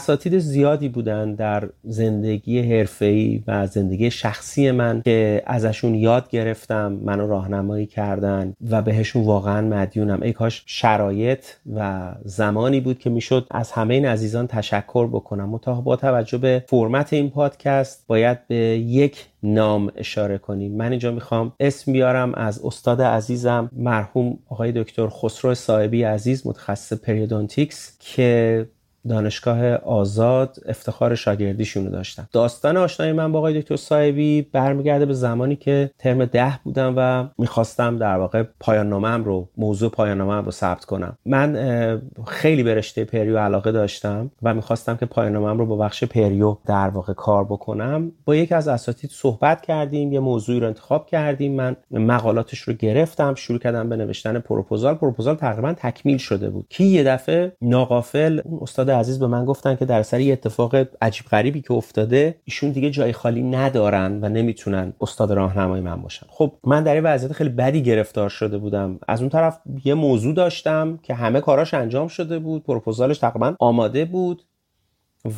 اساتید زیادی بودن در زندگی حرفه‌ای و زندگی شخصی من که ازشون یاد گرفتم منو راهنمایی کردن و بهشون واقعا مدیونم. ای کاش شرایط و زمانی بود که می‌شد از همه این عزیزان تشکر بکنم. متاه با توجه به فرمت این پادکست باید به یک نام اشاره کنیم. من اینجا می‌خوام اسم بیارم از استاد عزیزم مرحوم آقای دکتر خسرو صاحبی عزیز متخصص پریودونتیکس که دانشگاه آزاد افتخار شاگردیشون رو داشتم. داستان آشنایی من با آقای دکتر صاحبی برمیگرده به زمانی که ترم ده بودم و می‌خواستم در واقع پایان نامم رو موضوع پایان نامم رو ثبت کنم. من خیلی به رشته پریو علاقه داشتم و می‌خواستم که پایان نامم رو با بخش پریو در واقع کار بکنم. با یکی از اساتید صحبت کردیم یه موضوعی رو انتخاب کردیم. من مقالاتش رو گرفتم شروع کردم به نوشتن پروپوزال. پروپوزال تقریبا تکمیل شده بود. کی یه دفعه ناقافل استاد عزیز به من گفتن که در سر یه اتفاق عجیب غریبی که افتاده ایشون دیگه جای خالی ندارن و نمی‌تونن استاد راهنمای من باشن. خب من در این وضعیت خیلی بدی گرفتار شده بودم. از اون طرف یه موضوع داشتم که همه کاراش انجام شده بود پروپوزالش تقریبا آماده بود.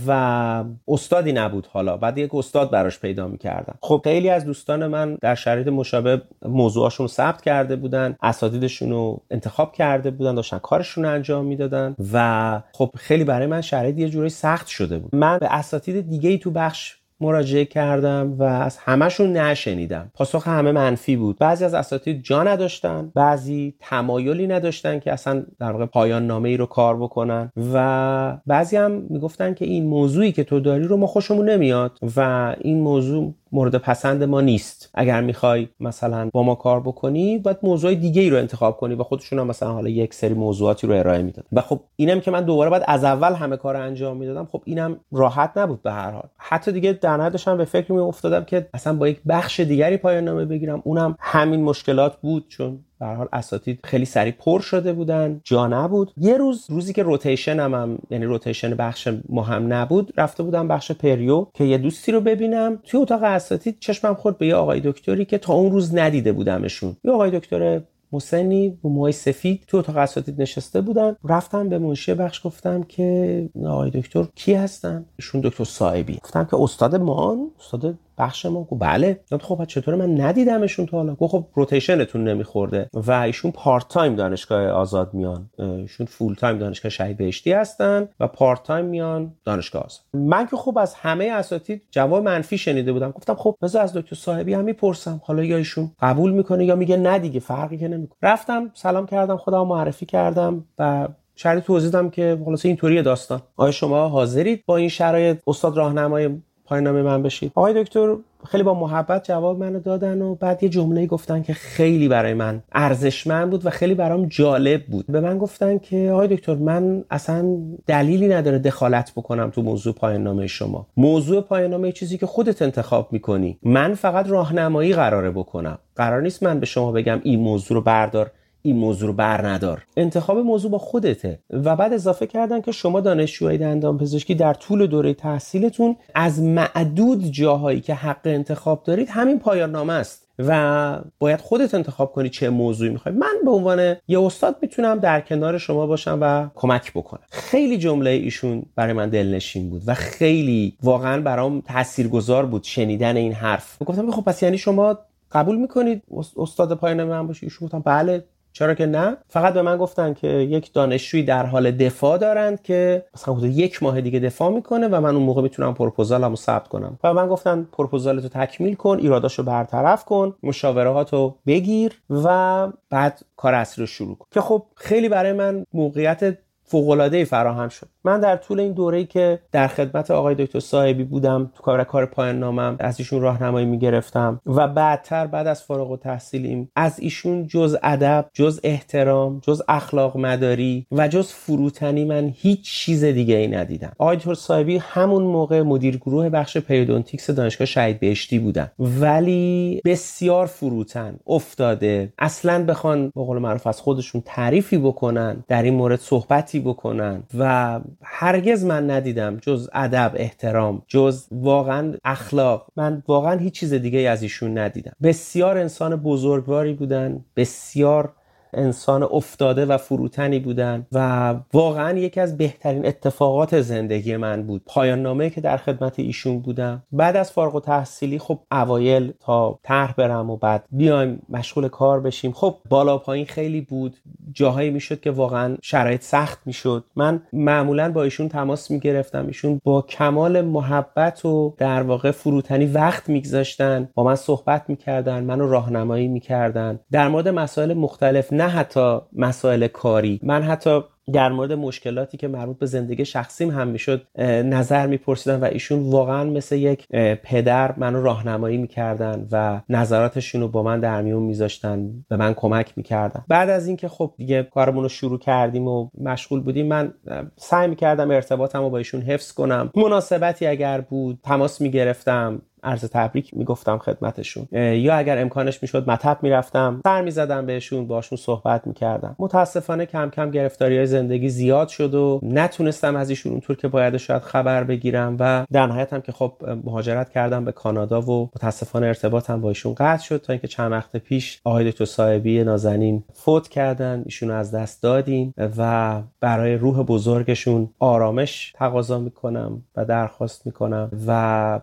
و استادی نبود حالا. بعد یک استاد براش پیدا می‌کردم. خب خیلی از دوستان من در شرایط مشابه موضوعاشون ثبت کرده بودن اساتیدشون رو انتخاب کرده بودن داشتن کارشون رو انجام می‌دادن و خب خیلی برای من شرایط یه جوری سخت شده بود. من به اساتید دیگه ای تو بخش مراجعه کردم و از همشون نشنیدم. پاسخ همه منفی بود. بعضی از اساتید جا نداشتن بعضی تمایلی نداشتن که اصلا در واقع پایان نامه ای رو کار بکنن و بعضی هم می‌گفتن که این موضوعی که تو داری رو ما خوشمون نمیاد و این موضوع مورد پسند ما نیست. اگر می‌خوای مثلا با ما کار بکنی باید موضوع دیگه ای رو انتخاب کنی و خودشون هم مثلا حالا یک سری موضوعاتی رو ارائه می‌داد و خب اینم که من دوباره باید از اول همه کار رو انجام می‌دادم خب اینم راحت نبود به هر حال. حتی دیگه در داشتم به فکر می افتادم که اصلا با یک بخش دیگری پایان نامه بگیرم. اونم همین مشکلات بود چون به حال اساتید خیلی سریع پر شده بودن جا نبود. یه روز روزی که روتیشن هم, هم یعنی روتیشن بخش مهم نبود رفته بودم بخش پریو که یه دوستی رو ببینم. توی اتاق اساتید چشمم خورد به یه آقای دکتری که تا اون روز ندیده بودمشون. یه آقای دکتر مسنی با موهای سفید تو اتاق اساتید نشسته بودن. رفتم به منشی بخش گفتم که آقای دکتر کی هستن؟ ایشون دکتر صاحبی. گفتم که استاد مان استاد بخش ما گفت بله. خب چطور من ندیدمشون تا حالا. گفت خب rotation تون نمیخورده. و ایشون part time دانشگاه آزاد میان. ایشون full time دانشگاه شهید بهشتی هستن و part time میان دانشگاه آزاد. من که خب از همه اساتید جواب منفی شنیده بودم. گفتم خب بذار از دکتر صاحبی هم می‌پرسم. حالا یا ایشون قبول می‌کنه یا میگه نه دیگه فرقی که نمی‌کنه. رفتم سلام کردم خودم معرفی کردم و شرایط توضیح دادم که خلاص اینطوری داستان. آیا شما حاضرید با این شرایط استاد راهنمای پایان نامه من بشید. آقای دکتر خیلی با محبت جواب منو دادن و بعد یه جمله گفتن که خیلی برای من ارزشمند بود و خیلی برام جالب بود. به من گفتن که آقای دکتر من اصلا دلیلی نداره دخالت بکنم تو موضوع پایان نامه شما. موضوع پایان نامه چیزی که خودت انتخاب می‌کنی. من فقط راهنمایی قراره بکنم. قرار نیست من به شما بگم این موضوع رو بردار. این موضوع رو بر ندار. انتخاب موضوع با خودته. و بعد اضافه کردن که شما دانشجوهای دندان پزشکی در طول دوره تحصیلتون از معدود جاهایی که حق انتخاب دارید همین پایان نامه است. و باید خودت انتخاب کنی چه موضوعی می‌خوای. من به عنوان یه استاد می‌تونم در کنار شما باشم و کمک بکنم. خیلی جمله ایشون برای من دلنشین بود و خیلی واقعا برام تاثیرگذار بود شنیدن این حرف. گفتم خب پس یعنی شما قبول می‌کنید استاد پایان من باشی ایشون گفتم بله. چرا که نه؟ فقط به من گفتن که یک دانشجویی در حال دفاع دارند که مثلا حدود یک ماه دیگه دفاع می‌کنه و من اون موقع می‌تونم پروپوزالمو ثبت کنم. و من گفتن پروپوزالتو تکمیل کن ایراداشو برطرف کن مشاورهاتو بگیر و بعد کار اصلی رو شروع کن. که خب خیلی برای من موقعیت فوق فراهم شد. من در طول این دوره‌ای که در خدمت آقای دکتر صاحبی بودم تو کار کار پایان نامم از ایشون راهنمایی می‌گرفتم و بعدتر بعد از فارغ و تحصیلیم از ایشون جز ادب جز احترام جز اخلاق مداری و جز فروتنی من هیچ چیز دیگه ای ندیدم. آقای دکتر صاحبی همون موقع مدیر گروه بخش پریودونتیکس دانشگاه شهید بهشتی بودن. ولی بسیار فروتن افتاده. اصلا بخوان به قول معروف از خودشون تعریفی بکنن در این مورد صحبتی بکنن و هرگز من ندیدم جز ادب احترام جز واقعا اخلاق. من واقعا هیچ چیز دیگه از ایشون ندیدم. بسیار انسان بزرگواری بودن بسیار انسان افتاده و فروتنی بودن و واقعا یکی از بهترین اتفاقات زندگی من بود. پایان نامه که در خدمت ایشون بودم. بعد از فارغ و تحصیلی خب اوایل تا طرح برم و بعد بیایم مشغول کار بشیم. خب بالا پایین خیلی بود. جاهایی می‌شد که واقعا شرایط سخت می‌شد. من معمولا با ایشون تماس می‌گرفتم. ایشون با کمال محبت و در واقع فروتنی وقت میگذاشتن. با من صحبت می‌کردن منو راهنمایی می‌کردن. در مورد مسائل مختلف نه حتی مسائل کاری. من حتی در مورد مشکلاتی که مربوط به زندگی شخصیم هم می‌شد نظر میپرسیدن و ایشون واقعا مثل یک پدر منو راهنمایی می‌کردن و نظراتشون رو با من در میون میذاشتن به من کمک می‌کردن. بعد از اینکه خب دیگه کارمون رو شروع کردیم و مشغول بودیم من سعی می‌کردم ارتباطم رو با ایشون حفظ کنم. مناسبتی اگر بود تماس می‌گرفتم. عرض تبریک می‌گفتم خدمتشون. یا اگر امکانش می‌شد مطب می‌رفتم سر می‌زدم بهشون باشون صحبت می‌کردم. متاسفانه کم کم گرفتاری های زندگی زیاد شد و نتونستم از ایشون اونطور که باید شاید خبر بگیرم و در نهایت هم که خب مهاجرت کردم به کانادا و متاسفانه ارتباطم با ایشون قطع شد تا اینکه چند وقت پیش آقای دکتر صاحبی نازنین فوت کردن ایشون از دست دادیم و برای روح بزرگشون آرامش تقاضا می‌کنم و درخواست می‌کنم و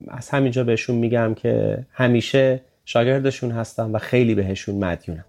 از همینجا بهشون بهشون میگم که همیشه شاگردشون هستم و خیلی بهشون مدیونم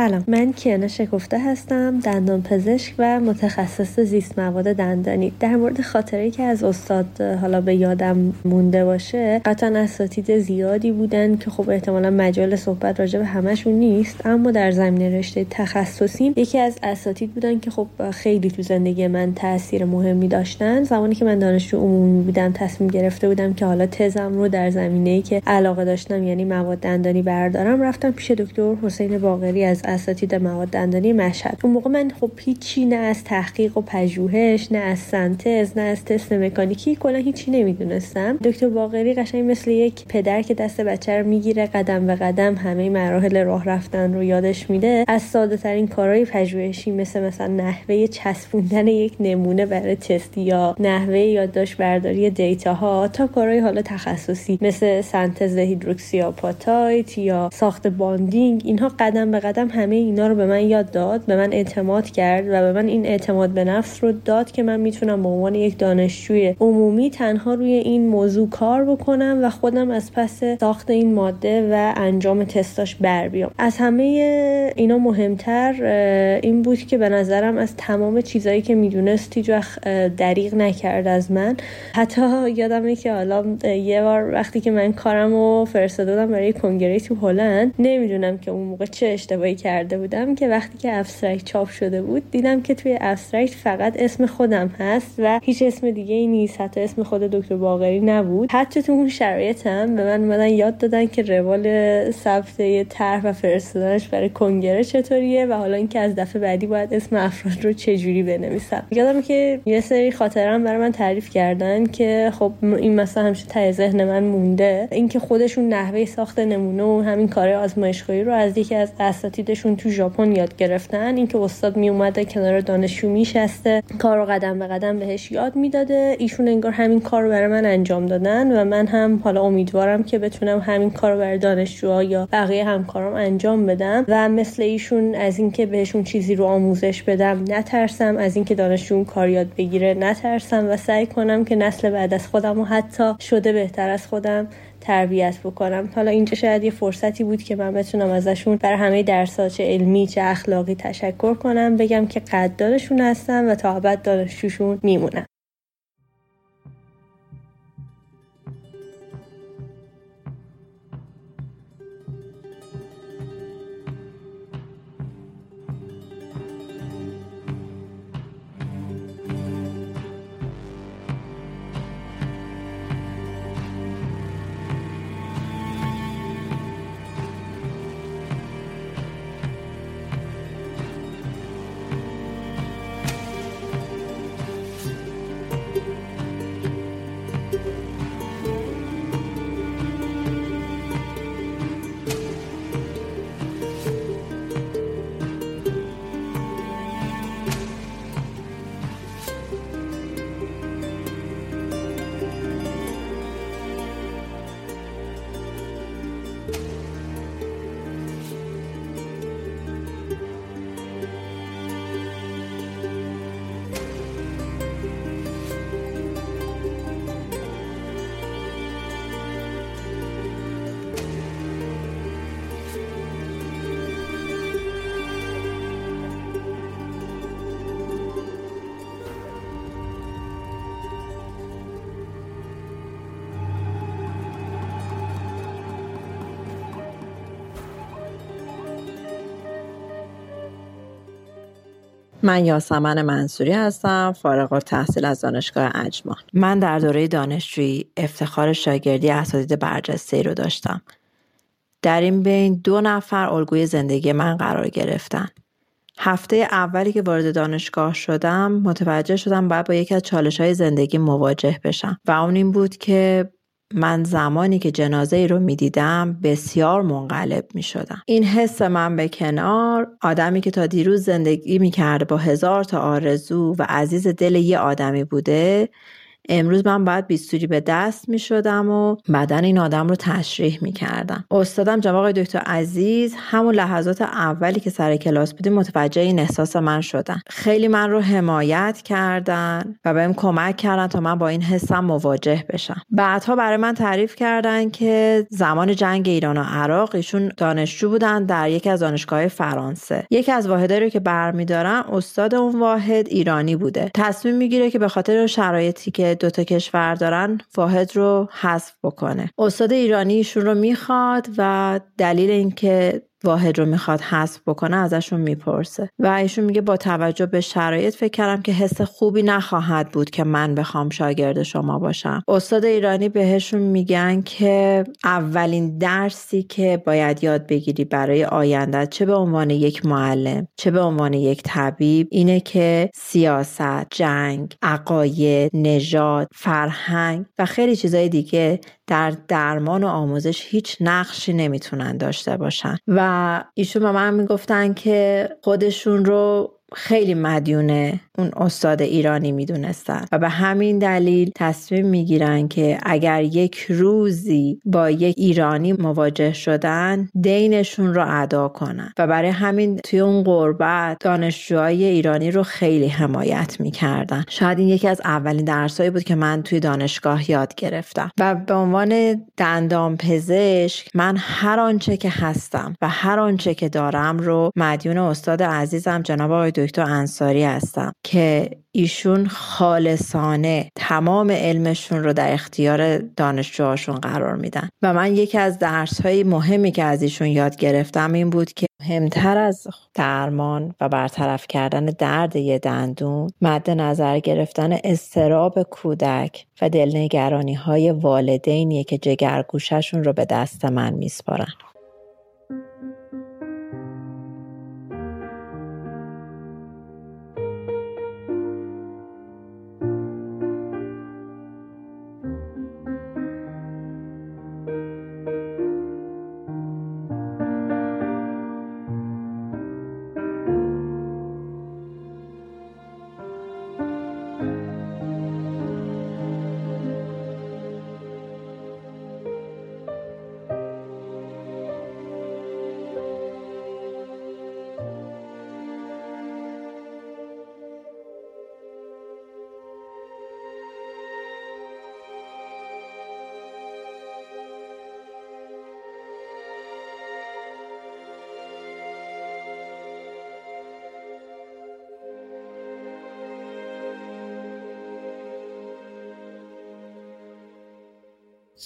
سلام. من کیانا شکفته هستم دندان پزشک و متخصص زیست مواد دندانی. در مورد خاطره که از استاد حالا به یادم مونده باشه قطعا اساتید زیادی بودن که خب احتمالا مجال صحبت راجع به همشون نیست اما در زمینه رشته تخصصیم. یکی از اساتید بودن که خب خیلی تو زندگی من تاثیر مهمی داشتن. زمانی که من دانشجو عمومی بودم تصمیم گرفته بودم که حالا تزم رو در زمینه که علاقه داشتم یعنی مواد دندانی بردارم رفتم پیش دکتر حسین باقری از اساتید مواد دندانی مشهد. اون موقع من خب هیچی نه از تحقیق و پژوهش نه از سنتز نه از تست مکانیکی کلا هیچی نمی‌دونستم. دکتر باقری قشنگ مثل یک پدر که دست بچه رو می‌گیره قدم به قدم همه مراحل راه رفتن رو یادش میده. از ساده ترین کارهای پژوهشی مثل مثلا نحوه چسبوندن یک نمونه برای تست یا نحوه یادداشت برداری data ها تا کارهای حالا تخصصی مثل سنتز hydroxyapatite یا ساخت bonding اینها قدم به قدم همه اینا رو به من یاد داد به من اعتماد کرد و به من این اعتماد به نفس رو داد که من می‌تونم به عنوان یک دانشجوی عمومی تنها روی این موضوع کار بکنم و خودم از پس ساخت این ماده و انجام تستاش بر بیام. از همه اینا مهمتر این بود که به نظرم از تمام چیزایی که می‌دونست هیچ دریغ نکرد از من. حتی یادمه که حالا یه بار وقتی که من کارم رو فرستادم برای کنگره تو هلند نمی‌دونم که اون موقع چه اشتباهی کرده بودم که وقتی که abstract چاپ شده بود دیدم که توی abstract فقط اسم خودم هست و هیچ اسم دیگه ای نیست. حتی اسم خود دکتر باقری نبود. حتی تو اون شرایطم به من اومدن یاد دادن که روال ثبت طرح و فرستادنش برای کنگره چطوریه و حالا اینکه از دفعه بعدی باید اسم افراد رو چجوری بنویسم. یادم که یه سری خاطرم برای من تعریف کردن که خب این مثلا همیشه ته ذهن من مونده. اینکه خودشون نحوه ساخت نمونه و همین کار آزمایشگاهی رو از یکی از اساتیدشون تو ژاپن یاد گرفتن. اینکه استاد می اومده کنار دانشجو میشسته کار رو قدم به قدم بهش یاد می‌داده. ایشون انگار همین کار رو برای من انجام دادن و من هم حالا امیدوارم که بتونم همین کار رو برای دانشجوها یا بقیه همکارام انجام بدم و مثل ایشون از اینکه بهشون چیزی رو آموزش بدم نترسم از اینکه دانشجو کار یاد بگیره نترسم و سعی کنم که نسل بعد از خودم و حتی شده بهتر از خودم تربیت بکنم. حالا اینجا شاید یه فرصتی بود که من بتونم ازشون بر همه درسات چه علمی چه اخلاقی تشکر کنم بگم که قدردانشون هستم و تا ابد دانشجوشون میمونم. من یاسمن منصوری هستم فارغ التحصیل از دانشگاه اجمان من در دوره دانشجویی افتخار شاگردی اساتید برجسته رو داشتم. در این بین دو نفر الگوی زندگی من قرار گرفتن. هفته اولی که وارد دانشگاه شدم متوجه شدم باید با یکی از چالش های زندگی مواجه بشم. و اون این بود که من زمانی که جنازه ای رو می‌دیدم بسیار منقلب می شدم. این حس من به کنار آدمی که تا دیروز زندگی می کرده با هزار تا آرزو و عزیز دل یه آدمی بوده امروز من باید بیستوری به دست می شدم و بدن این آدم رو تشریح می کردم استادم جناب آقای دکتر عزیز همون لحظات اولی که سر کلاس بودیم متوجه این احساس من شدن. خیلی من رو حمایت کردن و بهم کمک کردن تا من با این حسم مواجه بشم. بعدها برای من تعریف کردن که زمان جنگ ایران و عراق ایشون دانشجو بودن در یکی از دانشگاه فرانسه. یکی از واحدایی رو که برمیدارن استاد اون واحد ایرانی بوده. تصمیم می‌گیره که به خاطر شرایطی که دوتا کشور دارن واحد رو حذف بکنه. استاد ایرانی ایشون رو می‌خواد و دلیل اینکه واحد رو می‌خواد حذف بکنه ازشون می‌پرسه. و ایشون میگه با توجه به شرایط فکر کردم که حس خوبی نخواهد بود که من بخوام شاگرد شما باشم. استاد ایرانی بهشون میگن که اولین درسی که باید یاد بگیری برای آینده چه به عنوان یک معلم چه به عنوان یک طبیب اینه که سیاست جنگ عقاید نژاد فرهنگ و خیلی چیزای دیگه در درمان و آموزش هیچ نقشی نمی‌تونن داشته باشن. و ایشون به من می‌گفتن که خودشون رو خیلی مدیون اون استاد ایرانی می‌دونستن و به همین دلیل تصمیم می‌گیرن که اگر یک روزی با یک ایرانی مواجه شدن دینشون رو ادا کنن. و برای همین توی اون قربت دانشجوهای ایرانی رو خیلی حمایت می‌کردن. شاید این یکی از اولین درسایی بود که من توی دانشگاه یاد گرفتم. و به عنوان دندان پزشک من هر آنچه که هستم و هر آنچه که دارم رو مدیون استاد عزیزم جناب آقای دکتر انصاری هستم. که ایشون خالصانه تمام علمشون رو در اختیار دانشجوهاشون قرار میدن. و من یکی از درس های مهمی که از ایشون یاد گرفتم این بود که مهمتر از درمان و برطرف کردن درد یه دندون مد نظر گرفتن استراب کودک و دلنگرانی های والدینیه که جگرگوششون رو به دست من میسپارن.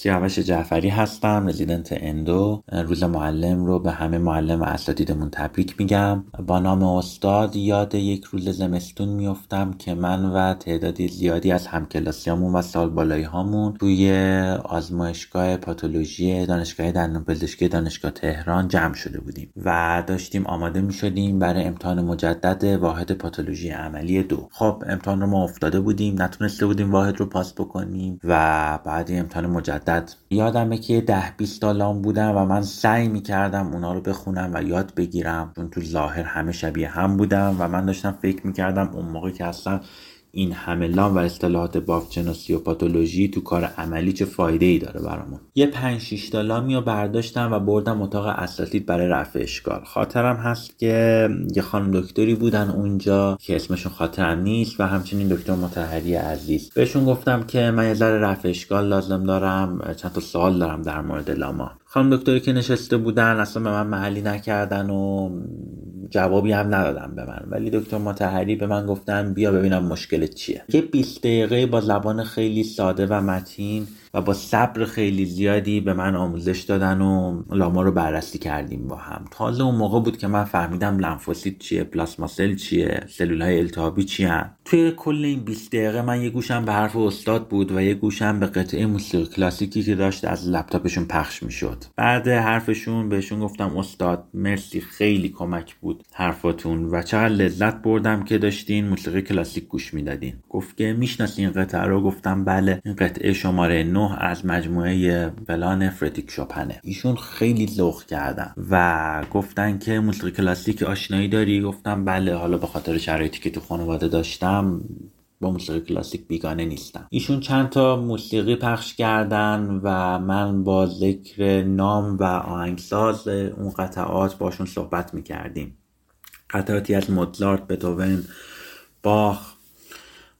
سیاوش جعفری هستم رزیدنت اندو. روز معلم رو به همه معلم و اساتیدمون تبریک میگم. با نام استاد یاد یک روز زمستون میفتم که من و تعدادی زیادی از همکلاسیامون و سال بالایی هامون توی آزمایشگاه پاتولوژی دانشگاه دندان پزشکی دانشگاه تهران جمع شده بودیم و داشتیم آماده می‌شدیم برای امتحان مجدد واحد پاتولوژی عملی دو. خب امتحان رو ما افتاده بودیم نتونسته بودیم واحد رو پاس بکنیم و بعد امتحان مجدد یادمه که ده 20 سالام بودم و من سعی می‌کردم اونا رو بخونم و یاد بگیرم. چون تو ظاهر همه شبیه هم بودم و من داشتم فکر می‌کردم اون موقع که اصلا این همه لام و اصطلاحات بافتشناسی و پاتولوژی تو کار عملی چه فایده ای داره برامون؟ یه پنج 6 تا لامی رو برداشتم و بردم اتاق اساتید برای رفع اشکال. خاطرم هست که یه خانم دکتری بودن اونجا که اسمشون خاطرم نیست و همچنین دکتر متحری عزیز. بهشون گفتم که من یه ذره رفع اشکال لازم دارم چند تا سوال دارم در مورد لاما. خانم دکتری که نشسته بودن اصلا به من محلی نکردن و جوابی هم ندادن به من. ولی دکتر متحری به من گفتن بیا ببینم مشکلت چیه. یه 20 دقیقه با زبان خیلی ساده و متین و با صبر خیلی زیادی به من آموزش دادن و لاما رو بررسی کردیم با هم. تازه اون موقع بود که من فهمیدم لنفوسیت چیه پلاسما سل چیه سلول های التهابی چیه توی کل این 20 دقیقه من یه گوشم به حرف استاد بود و یه گوشم به قطعه موسیقی کلاسیکی که داشت از لپتاپشون پخش می‌شد. بعد حرفشون بهشون گفتم استاد مرسی خیلی کمک بود حرفاتون و چقدر لذت بردم که داشتین موسیقی کلاسیک گوش می‌دادین. گفت که می‌شناسی این قطعه رو؟ گفتم بله این قطعه شماره 9 از مجموعه فلان فردیک شوپنه ایشون خیلی ذوق کردن و گفتن که موسیقی کلاسیک آشنایی داری؟ گفتم بله حالا به خاطر شرایطی که تو خانواده داشتم با موسیقی کلاسیک بیگانه نیستم. ایشون چند تا موسیقی پخش کردن و من با ذکر نام و آهنگساز اون قطعات باشون صحبت می‌کردیم. قطعاتی از موزارت بتوون باخ.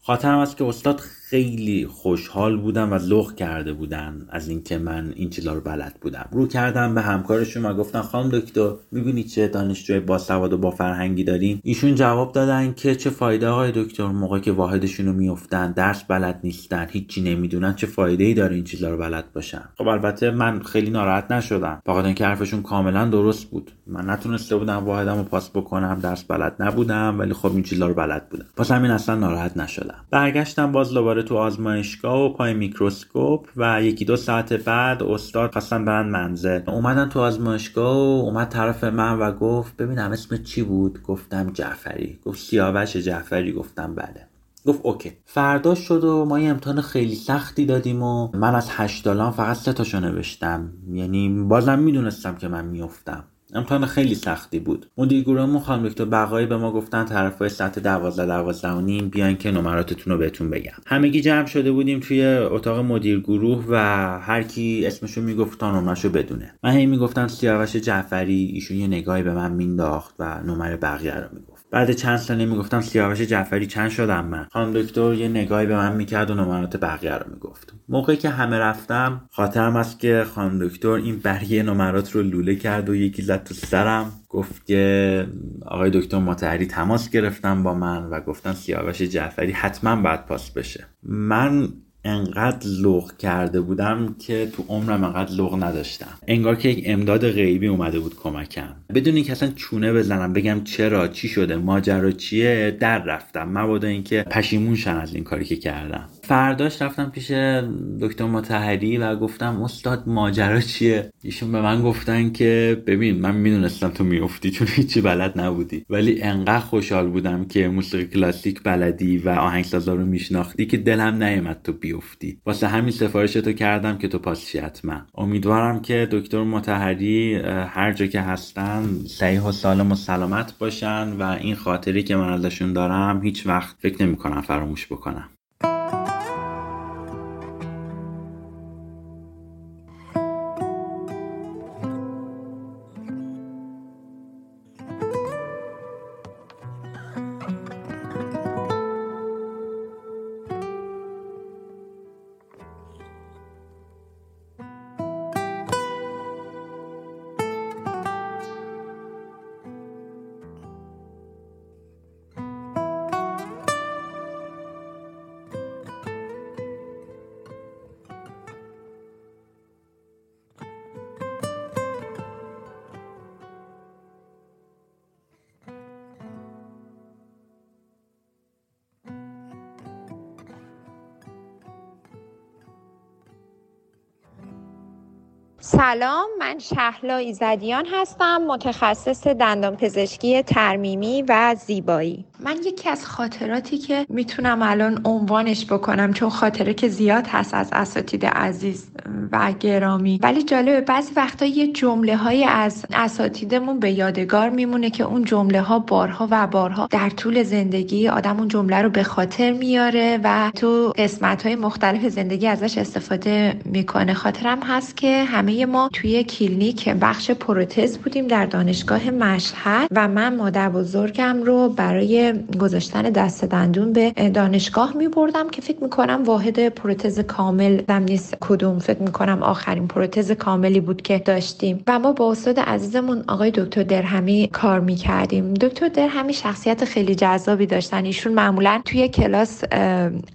خاطرم است که استاد خیلی خوشحال بودن و ذوق کرده بودن از اینکه من این چیزا رو بلد بودم. رو کردم به همکارشون و گفتن خانم دکتر می‌بینی چه دانشجوی با سواد و با فرهنگی داریم ایشون جواب دادن که چه فایده های دکتر موقع که واحدشون رو میافتن درس بلد نیستن هیچی نمی‌دونن چه فایده ای داره این چیزا رو بلد باشن؟ خب البته من خیلی ناراحت نشدم. فقط اینکه حرفشون کاملا درست بود. من نتونسته بودم واحدم رو پاس بکنم درس بلد نبودم ولی خب این چیزا رو بلد بودم. پس همین اصلا ناراحت نشدم. برگشتم باز دوباره تو آزمایشگاه و پای میکروسکوپ و یکی دو ساعت بعد استاد خواستن برن منزل. اومدن تو آزمایشگاه و اومد طرف من و گفت ببینم اسم چی بود؟ گفتم جعفری. گفت سیاوش جعفری. گفتم بله. گفت اوکی. فردا شد و ما یه امتحان خیلی سختی دادیم و من از هشت دالان فقط سه تاشو نوشتم. یعنی بازم می‌دونستم که من میفتم امتحان خیلی سختی بود. مدیر گروهمون خانم دکتر بقایی به ما گفتن طرفای ساعت دوازده دوازده و نیم بیاین که نمراتتون رو بهتون بگم. همگی جمع شده بودیم توی اتاق مدیر گروه و هر کی اسمشو می‌گفت تا نمرشو بدونه. من هی می‌گفتم سیاوش جعفری ایشون یه نگاهی به من مینداخت و نمره بقیه رو می‌گفت. بعد چند ثانیه می‌گفتم سیاوش جعفری چند شدم من. خانم دکتر یه نگاهی به من می‌کرد و نمرات بقیه رو می‌گفت. موقعی که همه رفتم خاطرم است که خانم دکتر این برگه نمرات رو لوله کرد و یکی زد تو سرم. گفت که آقای دکتر متحری تماس گرفتم با من و گفتن سیاوش جعفری حتما باید پاس بشه. من انقدر لغ کرده بودم که تو عمرم انقدر لغ نداشتم. انگار که یک امداد غیبی اومده بود کمکم. بدون اینکه اصلا چونه بزنم بگم چرا چی شده ماجرا چیه در رفتم. مبادا اینکه پشیمون شن از این کاری که کردم. فرداش رفتم پیش دکتر متحری و گفتم استاد ماجرا چیه؟ ایشون به من گفتن که ببین من می‌دونستم تو میافتی چون هیچی بلد نبودی. ولی انقدر خوشحال بودم که موسیقی کلاسیک بلدی و آهنگسازا رو میشناختی که دلم نیومد تو بیفتی. واسه همین سفارش تو کردم که تو پاسشی حتما. امیدوارم که دکتر متحری هر جا که هستن صحیح و سالم و سلامت باشن و این خاطری که من ازشون دارم هیچ وقت فکر نمی‌کنم فراموش بکنم سلام من شهلا ایزدیان هستم متخصص دندان پزشکی ترمیمی و زیبایی. من یکی از خاطراتی که می‌تونم الان عنوانش بکنم چون خاطره که زیاد هست از اساتید عزیز و گرامی. ولی جالبه بعضی وقتا یه جمله های از اساتیدمون به یادگار میمونه که اون جمله ها بارها و بارها در طول زندگی آدم اون جمله رو به خاطر میاره و تو قسمت های مختلف زندگی ازش استفاده می‌کنه. خاطرم هست که همه ما توی کلینیک بخش پروتز بودیم در دانشگاه مشهد و من مادر بزرگم رو برای گذاشتن دست دندون به دانشگاه می بردم که فکر می‌کنم واحد پروتز کامل دم نیست. کدوم؟ فکر می‌کنم آخرین پروتز کاملی بود که داشتیم. و ما با استاد عزیزمون آقای دکتر درهمی کار می‌کردیم. دکتر درهمی شخصیت خیلی جذابی داشتن. ایشون معمولا توی کلاس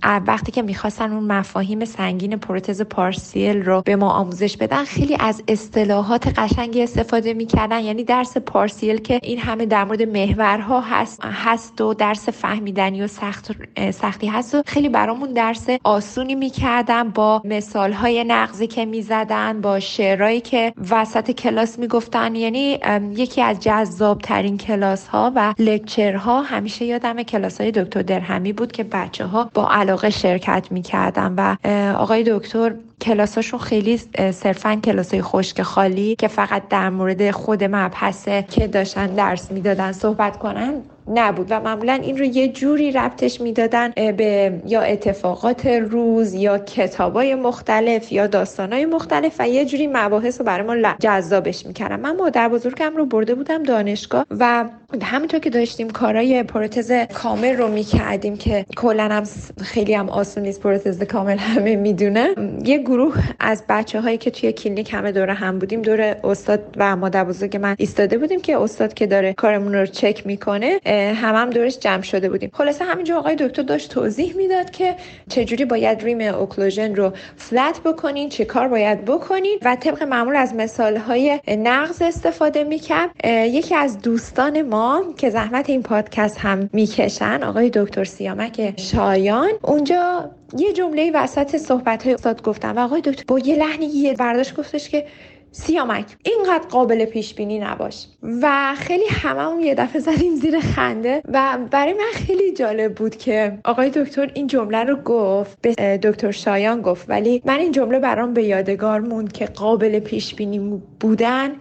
وقتی که می‌خواستن اون مفاهیم سنگین پروتز پارسیل رو به ما آموزش بدن خیلی از اصطلاحات قشنگی استفاده می‌کردن. یعنی درس پارسیل که این همه در مورد محورها هست هست و درس فهمیدنی و سخت سختی هست و خیلی برامون درس آسونی می‌کردن با مثال های نقضی که می‌زدن با شعرهایی که وسط کلاس می‌گفتن. یعنی یکی از جذاب ترین کلاس ها و لکچر ها همیشه یادم کلاس های دکتر درهمی بود که بچه ها با علاقه شرکت می‌کردن و آقای دکتر کلاساشون خیلی صرفا کلاسای خشک خالی که فقط در مورد خود مبحثه که داشتن درس می‌دادن صحبت کنن نبود و معمولا این رو یه جوری ربطش می‌دادن به یا اتفاقات روز یا کتابای مختلف یا داستانای مختلف و یه جوری مباحث رو برای ما جذابش می‌کردم من مادر بزرگم رو برده بودم دانشگاه و همینطور که داشتیم کارای پروتز کامل رو می‌کردیم که کلا هم خیلی هم آسون نیست پروتز کامل همه می‌دونه. یه گروه از بچه هایی که توی کلینیک همه دوره هم بودیم دور استاد و مادر بزرگ من ایستاده بودیم که استاد که داره کارمون رو چک می‌کنه هم هم دورش جمع شده بودیم. خلاصه همینجا آقای دکتر داشت توضیح می‌داد که چجوری باید ریم اوکلوژن رو فلت بکنین چه کار باید بکنین و طبق معمول از مثال های نقض استفاده می‌کرد. یکی از دوستان ما که زحمت این پادکست هم می‌کشن آقای دکتر سیامک شایان. اونجا یه جمله وسط صحبت های استاد گفتم و آقای دکتر با یه لحنی یه برداشت گفتش که سیامک اینقدر قابل پیش بینی نباش. و خیلی هممون یه دفعه زدیم زیر خنده و برای من خیلی جالب بود که آقای دکتر این جمله رو گفت به دکتر شایان گفت. ولی من این جمله برام به یادگار موند که قابل پیش بینی بودن.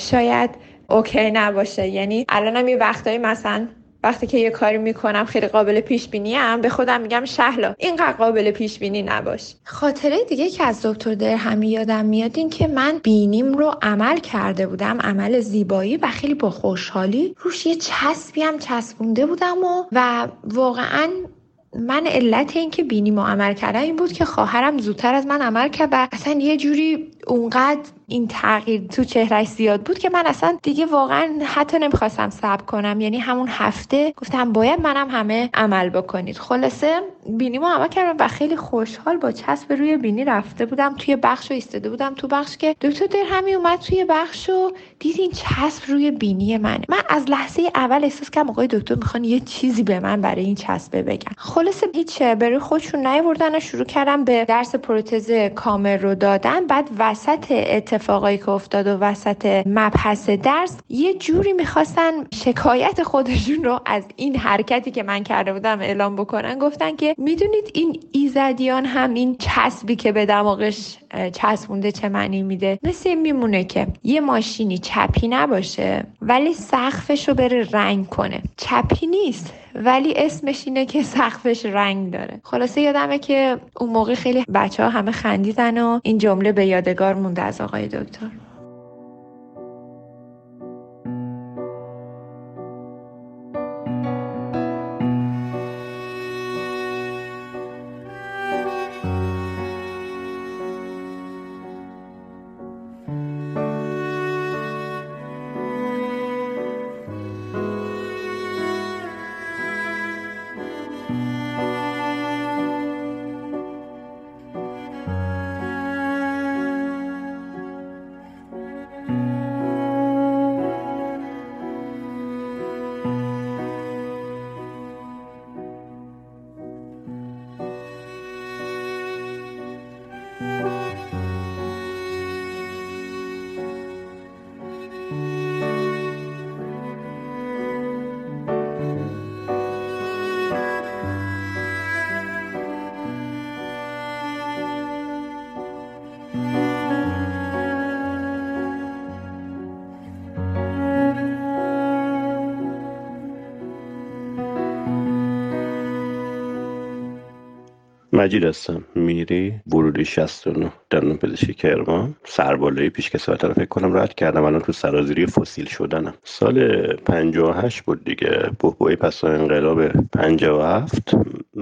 شاید اوکی نباشه. یعنی الانم یه وقتایی مثلا وقتی که یه کاری می‌کنم خیلی قابل پیش بینی هم به خودم میگم شهلا اینقدر قابل پیش بینی نباش. خاطره دیگه که از دکتر درهمی یادم میاد این که من بینیم رو عمل کرده بودم عمل زیبایی و خیلی با خوشحالی. روش یه چسبی هم چسبونده بودم و و واقعا من علت این که بینی عمل کردم این بود که خواهرم زودتر از من عمل کرد و اصلا یه جوری اونقدر این تغییر تو چهرش زیاد بود که من اصلا دیگه واقعا حتی نمی‌خواستم صبر کنم. یعنی همون هفته گفتم باید منم همه عمل بکنید. خلاصه بینیمو عمل کردم و خیلی خوشحال با چسب روی بینی رفته بودم. توی بخش و ایستاده بودم تو بخش که دکتر درهمی اومد توی بخش و دید این چسب روی بینی منه من از لحظه اول احساس کردم آقای دکتر می‌خوان یه چیزی به من برای این چسبه بگن. خلاصه هیچ برای خودشون نیوردن و شروع کردم به درس پروتز کامل رو دادن. بعد وسط اتفاقایی که افتاد و وسط مبحث درس یه جوری می‌خواستن شکایت خودشون رو از این حرکتی که من کرده بودم اعلام بکنن گفتن که می‌دونید این ایزدیان هم این چسبی که به دماغش چسبونده چه معنی میده؟ مثل میمونه که یه ماشینی چپی نباشه ولی سقفش رو بره رنگ کنه. چپی نیست. ولی اسمش اینه که سقفش رنگ داره. خلاصه یادمه که اون موقع خیلی بچه ها همه خندیدن و این جمله به یادگار مونده از آقای دکتر. مجید هستم. میری ورودی 69 دندون پزشکی کرمان. سربالایی پیش کسوت رو فکر کنم رد کردم. الان تو سرازیری فسیل شدنم. سال 58 بود دیگه. بحبوی پس انقلاب 57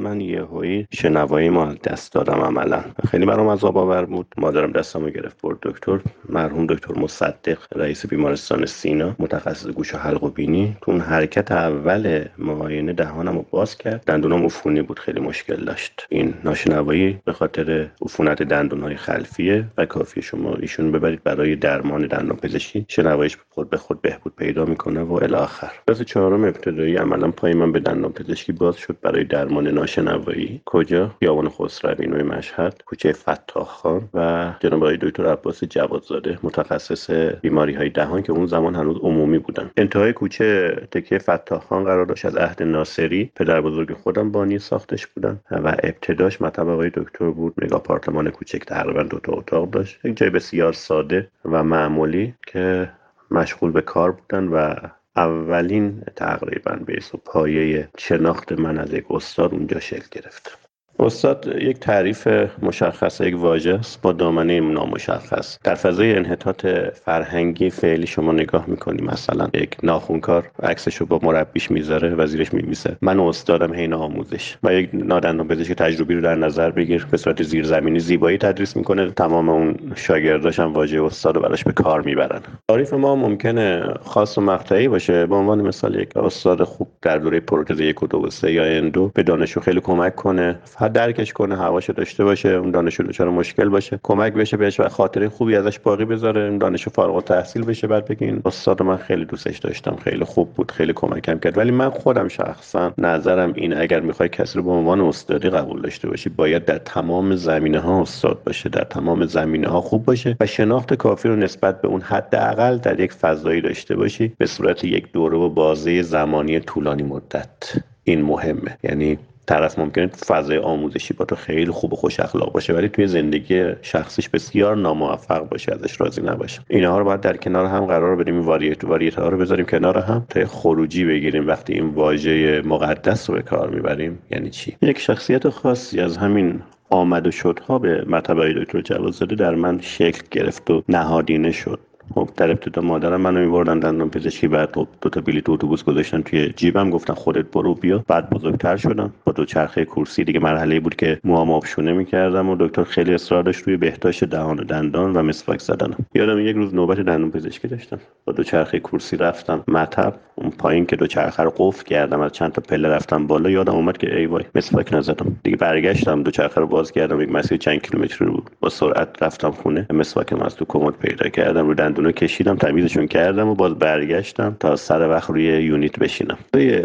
من یه هایی شنوایی ما دست دادم عملا. خیلی برام از آور بود. مادرم دستمو گرفت برد دکتر. مرحوم دکتر مصدق رئیس بیمارستان سینا متخصص گوش و حلق و بینی. تو اون حرکت اول معاینه دهانم رو باز کرد. دندونم عفونی بود خیلی مشکل داشت. این ناشنوایی به خاطر عفونت دندونهای خلفیه و کافی شما ایشون ببرید برای درمان دندان پزشکی شنواییش خود به خود بهبود پیدا می‌کنه و الی آخر. چهارم ابتدایی عملا پای من به دندان پزشکی باز شد برای درمان ناشنوایی کجا؟ خیابان خسروی نوی مشهد کوچه فتاح خان و جناب آقای دکتر عباس جوادزاده متخصص بیماری های دهان که اون زمان هنوز عمومی بودن. انتهای کوچه تکه فتاح خان قرار داشت از عهد ناصری. پدر بزرگ خودم بانی ساختش بودن و ابتداش مطب آقای دکتر بود. یک آپارتمان کوچک تقریبا دو تا اتاق داشت. یک جای بسیار ساده و معمولی که مشغول به کار بودن و اولین تقریبا به پایه شناخت من از یک استاد اونجا شکل گرفت. استاد یک تعریف مشخص یک واژه است با دامنه نامشخص. در فضای انحطاط فرهنگی فعلی شما نگاه می‌کنی مثلا یک ناخونکار عکسش رو با مربیش می‌ذاره وزیرش میمیسه. من استادم حین آموزش و یک نادندان پزشک تجربی رو در نظر بگیر. به صورت زیرزمینی زیبایی تدریس می‌کنه. تمام اون شاگرداش هم واژه استاد رو براش به کار می‌برن. تعریف ما ممکنه خاص و مقطعی باشه. به عنوان مثال یک استاد خوب در دوره پروتز یک و دو و یا اندو به دانشجو خیلی کمک کنه. درکش کنه هواشو داشته باشه اون دانشجو دچار مشکل باشه کمک بشه بهش و خاطره خوبی ازش باقی بذاره اون دانشجو فارغ التحصیل بشه بعد بگه این استاد من خیلی دوستش داشتم خیلی خوب بود خیلی کمکم کرد. ولی من خودم شخصا نظرم این اگر می‌خوای کسی رو به عنوان استادی قبول داشته باشی باید در تمام زمینه ها استاد باشه در تمام زمینه ها خوب باشه و شناخت کافی رو نسبت به اون حداقل در یک فضایی داشته باشی به صورت یک دوره و بازه زمانی طولانی مدت. این مهمه. یعنی طرف ممکنه فضای آموزشی با تو خیلی خوب و خوش اخلاق باشه ولی توی زندگی شخصیش بسیار ناموفق باشه ازش راضی نباشه. اینها رو باید در کنار هم قرار بدیم این واریت واریت ها رو بذاریم کنار هم تا خروجی بگیریم. وقتی این واژه مقدس رو به کار می‌بریم یعنی چی؟ یک شخصیت خاصی از همین آمد و شدها به مطبع دکتر جوازاده در من شکل گرفت و نهادینه شد. خب در ابتدا مادرم منو میبردن دندان پزشکی بعد خب دو تا بلیط اتوبوس گذاشتن توی جیبم گفتن خودت برو بیا. بعد بزرگتر شدم. با دو چرخه کرسی دیگه مرحله بود که موهام آبشونه می‌کردم و دکتر خیلی اصرار داشت روی بهداشت دهان و دندان و مسواک زدنم. یادم یک روز نوبت دندان پزشکی داشتم. با دو چرخه کرسی رفتم مطب. اون پایین که دو چرخه رو قفل کردم از چند تا پله رفتم بالا یادم اومد که ای وای مسواک نزدم. دیگه برگشتم دو چرخه رو باز کردم. یک مسیر چند کیلومتری رو با سرعت رفتم خونه. مسواکم از تو کمد پیدا کردم. رو دندونو کشیدم تمیزشون کردم و باز برگشتم تا سر وقت روی یونیت بشینم.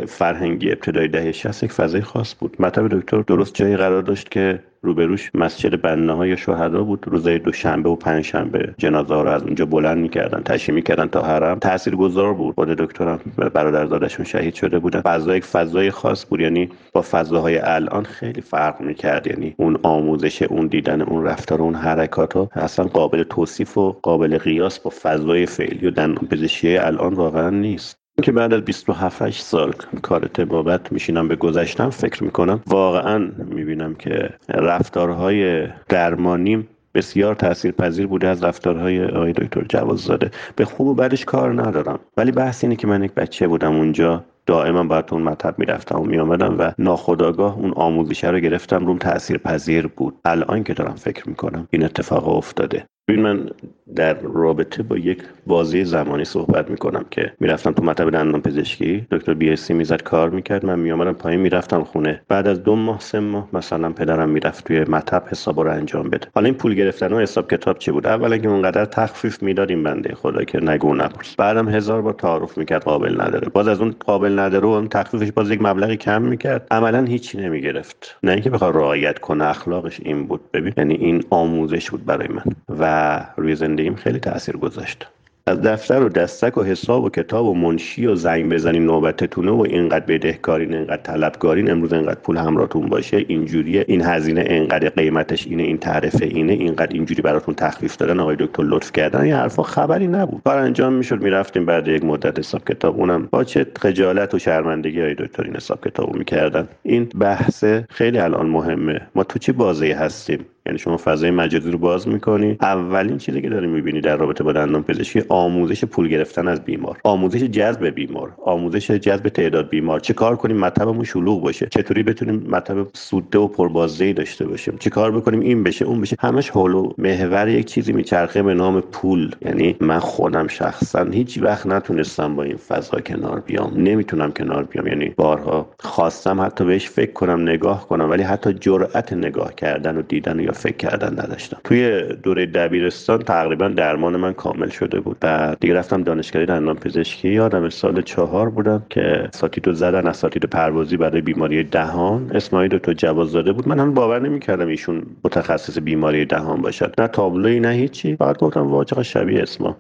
فرهنگی ابتدای دهه 60 یک فضای خاص بود. مطب دکتر درست جایی قرار داشت که روبروش مسجد بنده های شهدا بود. روزای دوشنبه و پنجشنبه جنازه ها رو از اونجا بلند می‌کردن تشییع می‌کردن تا حرم. گذار بود. خود دکترم برادرزادشون شهید شده بودن. فضا یک فضای خاص بود. یعنی با فضاهای الان خیلی فرق می‌کرد. یعنی اون آموزش اون دیدن اون رفتار اون حرکات ها اصلا قابل توصیف و قابل قیاس با فضای فعلی و دندان پزشکی الان واقعا نیست. که بعد از 27 سال کار تبابت میشینم به گذشتم فکر می‌کنم واقعا می‌بینم که رفتارهای درمانیم بسیار تاثیرپذیر بوده از رفتارهای آقای دکتر جواززاده. به خوب و بدش کار ندارم. ولی بحث اینه که من یک بچه بودم اونجا. دائما باید اون مطب می‌رفتم و میآمدم و ناخداگاه اون آموزشه رو گرفتم. روم تاثیر پذیر بود. الان که دارم فکر می‌کنم این اتفاق افتاده. ببین من در رابطه با یک بازی زمانی صحبت می‌کنم که می‌رفتم تو مطب دندان پزشکی. دکتر بی اسی می‌زد کار می‌کرد. من میآمدم پایین می‌رفتم خونه. بعد از دو ماه سه ماه مثلا پدرم می‌رفت توی مطب حساب رو انجام بده. حالا این پول گرفتن و حساب کتاب چی بود؟ اولا که اونقدر تخفیف می‌دادیم بنده خدا که نگو نپرس بعدم هزار بار تعارف می‌کرد قابل نداره. باز از اون قابل نداره اون تخفیفش باز یک مبلغی کم می‌کرد. عملا هیچی نمی‌گرفت. نه اینکه بخواد رعایت کنه اخلاقش این بود. ببین یعنی این آموزش بود برای من. و روی زندگیم خیلی تاثیر گذاشت. از دفتر و دستک و حساب و کتاب و منشی و زنگ بزنین نوبتتونه و اینقدر بدهکارین اینقدر طلبکارین امروز اینقدر پول همراهتون باشه اینجوریه. این هزینه اینقدر قیمتش اینه این تعرفه اینه اینقدر اینجوری براتون تخفیف دادن آقای دکتر لطف کردن. این حرفا خبری نبود. کار انجام می‌شد می‌رفتیم بعد یک مدت حساب کتاب. اونم با چه خجالت و شرمندگی های دکتر این حساب کتابو می‌کردن. این بحث خیلی الان مهمه. ما تو چه بازی هستیم؟ یعنی شما فضای مجازی رو باز می‌کنی. اولین چیزی که داری می‌بینی در رابطه با دندان پزشکی آموزش پول گرفتن از بیمار آموزش جذب بیمار آموزش جذب تعداد بیمار. چه کار کنیم مطبمون شلوغ باشه؟ چطوری بتونیم مطب سوده و پربازدهی داشته باشیم؟ چه کار بکنیم این بشه اون بشه؟ همش حول و محور یک چیزی میچرخه به نام پول. یعنی من خودم شخصا هیچ وقت نتونستم با این فضا کنار بیام. نمی‌تونم کنار بیام. یعنی بارها خواستم حتی بهش فکر کنم نگاه کنم ولی حتی جرأت نگاه کردن و دیدن یا فکر کردن نداشتم. توی دوره دبیرستان تقریبا درمان من کامل شده بود. و دیگه رفتم دانشگاهی دندان پزشکی. یادم سال چهار بودم که اساتید زدن اساتید پروازی برای بیماری دهان. اسماعیل دکتر جواززاده بود. من هم باور نمی‌کردم ایشون متخصص بیماری دهان باشد. نه تابلوی نه هیچی. بعد گفتم واقعا شبیه اسما.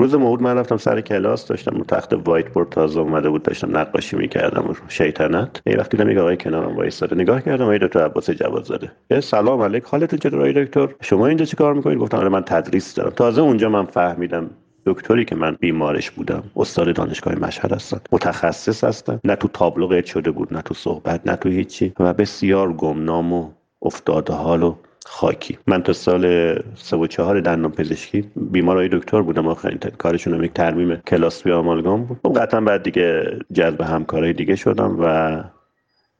روز موعود من رفتم سر کلاس داشتم تخت وایت بورد تازه اومده بود داشتم نقاشی می‌کردم شیطنت. یه وقتی دیدم یک آقای کنارم وایساده نگاه کردم آقای دکتر عباس جواد زاده. سلام علیک حالتون چطور آقای دکتر؟ شما اینجا چی کار می‌کنید؟ گفتم آره من تدریس دارم. تازه اونجا من فهمیدم دکتری که من بیمارش بودم استاد دانشگاه مشهد هستن. متخصص هستن. نه تو تابلو قید شده بود نه تو صحبت نه تو هیچی. و بسیار گمنام و افتاده حال و خاکی. من تا سال سه و چهار دندان پزشکی بیمارای دکتر بودم. آخرین کارشون هم یک ترمیم کلاسوی آمالگام بود. خب قطعا بعد دیگه جذب همکارای دیگه شدم و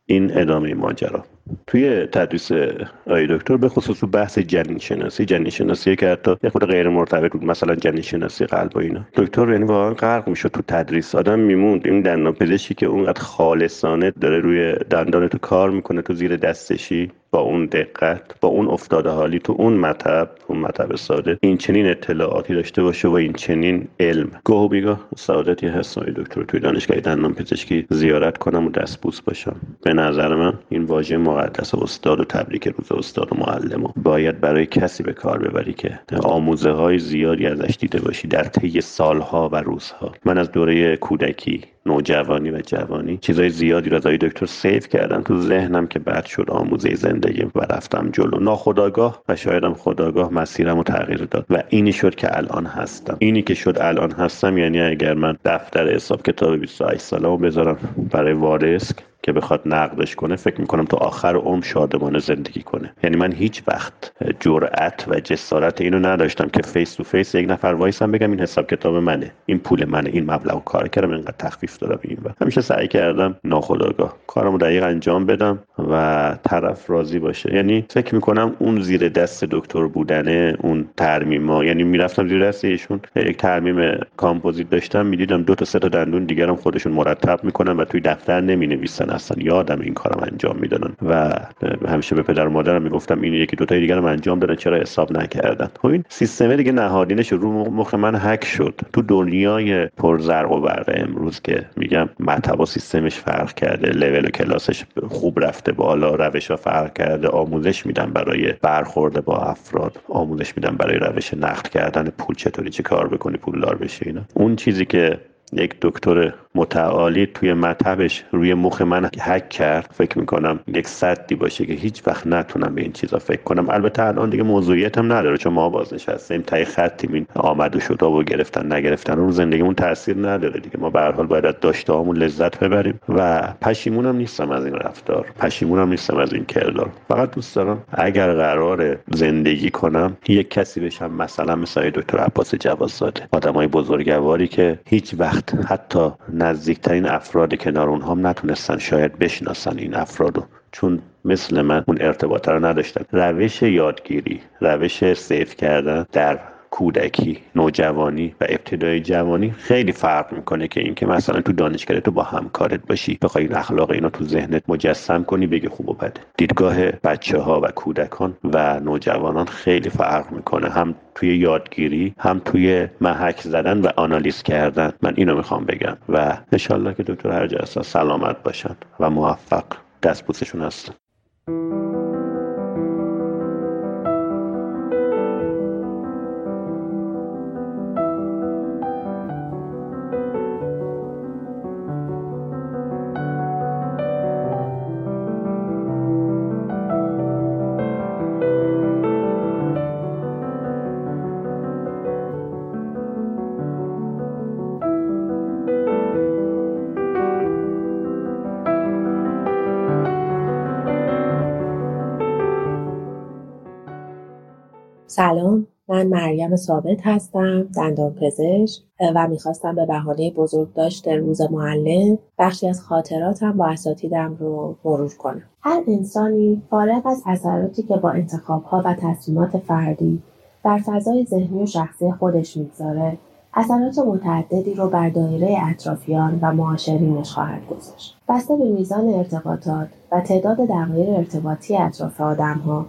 این ادامه ماجرا. توی تدریس آی دکتر به خصوص بحث جنین شناسی جنین شناسی که حتی یه خود غیر مرتبط بود مثلا جنین شناسی قلب و اینا. دکتر یعنی واقعا غرق می‌شد تو تدریس. آدم میموند. این دندان پزشکی که اونقدر خالصانه داره روی دندان تو کار می‌کنه تو زیر دستشی با اون دقت با اون افتاده حالی تو اون مطب اون مطب ساده این چنین اطلاعاتی داشته باشه و این چنین علم. گاه و بیگاه سعادتی هست دکتر. توی دانشگاه دندان پزشکی زیارت کنم و دستبوس باشم. به نظر من این واژه مقدس استاد و تبریک روز استاد و معلم باید برای کسی به کار ببری که آموزه های زیادی ازش دیده باشی در طی سالها و روزها. من از دوره کودکی نوجوانی و جوانی چیزای زیادی را از دکتر سیف کردم تو ذهنم که بعد شد آموزه زندگی و رفتم جلو. ناخداگاه و شایدم خداگاه مسیرم رو تغییر داد و اینی شد که الان هستم. اینی که شد الان هستم یعنی اگر من دفتر حساب کتاب 28 سالمو بذارم برای وارسک که بخواد نقدش کنه فکر می‌کنم تو آخر عمر شادمانه زندگی کنه. یعنی من هیچ وقت جرأت و جسارت اینو نداشتم که face to face یک نفر وایسم بگم این حساب کتاب منه این پول منه این مبلغ کار کردم اینقدر تخفیف دادم این و همیشه سعی کردم ناخداگاه کارمو دقیق انجام بدم و طرف راضی باشه. یعنی فکر می‌کنم اون زیر دست دکتر بودنه اون ترمیما یعنی می‌رفتم زیر دست ایشون یک ترمیم کامپوزیت داشتم می‌دیدم دو تا سه تا دندون دیگرم خودشون مرتب می‌کنن و توی دفتر نمی‌نویسن اصلا یادم این کارم انجام می‌دادن و همیشه به پدر و مادرم می‌گفتم این یکی دو تا دیگرم انجام دادن چرا حساب نکردن؟ خب این سیستم دیگه نهادینش رو مخ من هک شد. تو دنیای پرزرق و برق امروز که میگم مطب و سیستمش فرق کرده لول و کلاسش خوب رفته بالا روش فرق کرده آموزش میدن برای برخورد با افراد آموزش میدن برای روش نقد کردن پول چطوری چه کار بکنی پولدار بشی اینا. اون چیزی که یک دکتر متعالی توی مطبش روی مخ من حک کرد. فکر می‌کنم یک صدی باشه که هیچ وقت نتونم به این چیزا فکر کنم. البته الان دیگه موضوعیت هم نداره. چون ما بازنشستیم تای خطیم. این آمد و شده و گرفتن نگرفتن رو زندگیمون تاثیر نداره دیگه. ما به حال باید داشته همون لذت ببریم و پشیمونم نیستم از این رفتار. پشیمونم نیستم از این کردار. فقط دوست دارم اگر قرار زندگی کنم یک کسی بشم مثلا مثل دکتر عباس جوادزاده آدمای بزرگواری که هیچ وقت حتی نزدیکترین افراد کنار اونها هم نتونستن شاید بشناسن این افرادو چون مثل من اون ارتباط رو نداشتن. روش یادگیری روش سیف کردن در کودکی نوجوانی و ابتدای جوانی خیلی فرق می‌کنه که اینکه مثلا تو دانشگاه تو با همکارت باشی بخوای اخلاق اینا تو ذهنت مجسم کنی بگی خوب و بده دیدگاه بچه ها و کودکان و نوجوانان خیلی فرق می‌کنه. هم توی یادگیری هم توی محک زدن و آنالیز کردن. من اینو می‌خوام بگم. و انشالله که دکتر هرجسا سلامت باشن و موفق دست هستن. سلام من مریم ثابت هستم دندان پزشک و می‌خواستم به بهانه بزرگداشت روز معلم بخشی از خاطراتم با اساتیدم رو مرور کنم. هر انسانی فارغ از اثراتی که با انتخابها و تصمیمات فردی در فضای ذهنی و شخصی خودش می‌گذاره اثرات متعددی رو بر دایره اطرافیان و معاشرینش خواهد گذاشت. بسته به میزان ارتباطات و تعداد دقایق ارتباطی اطراف آدمها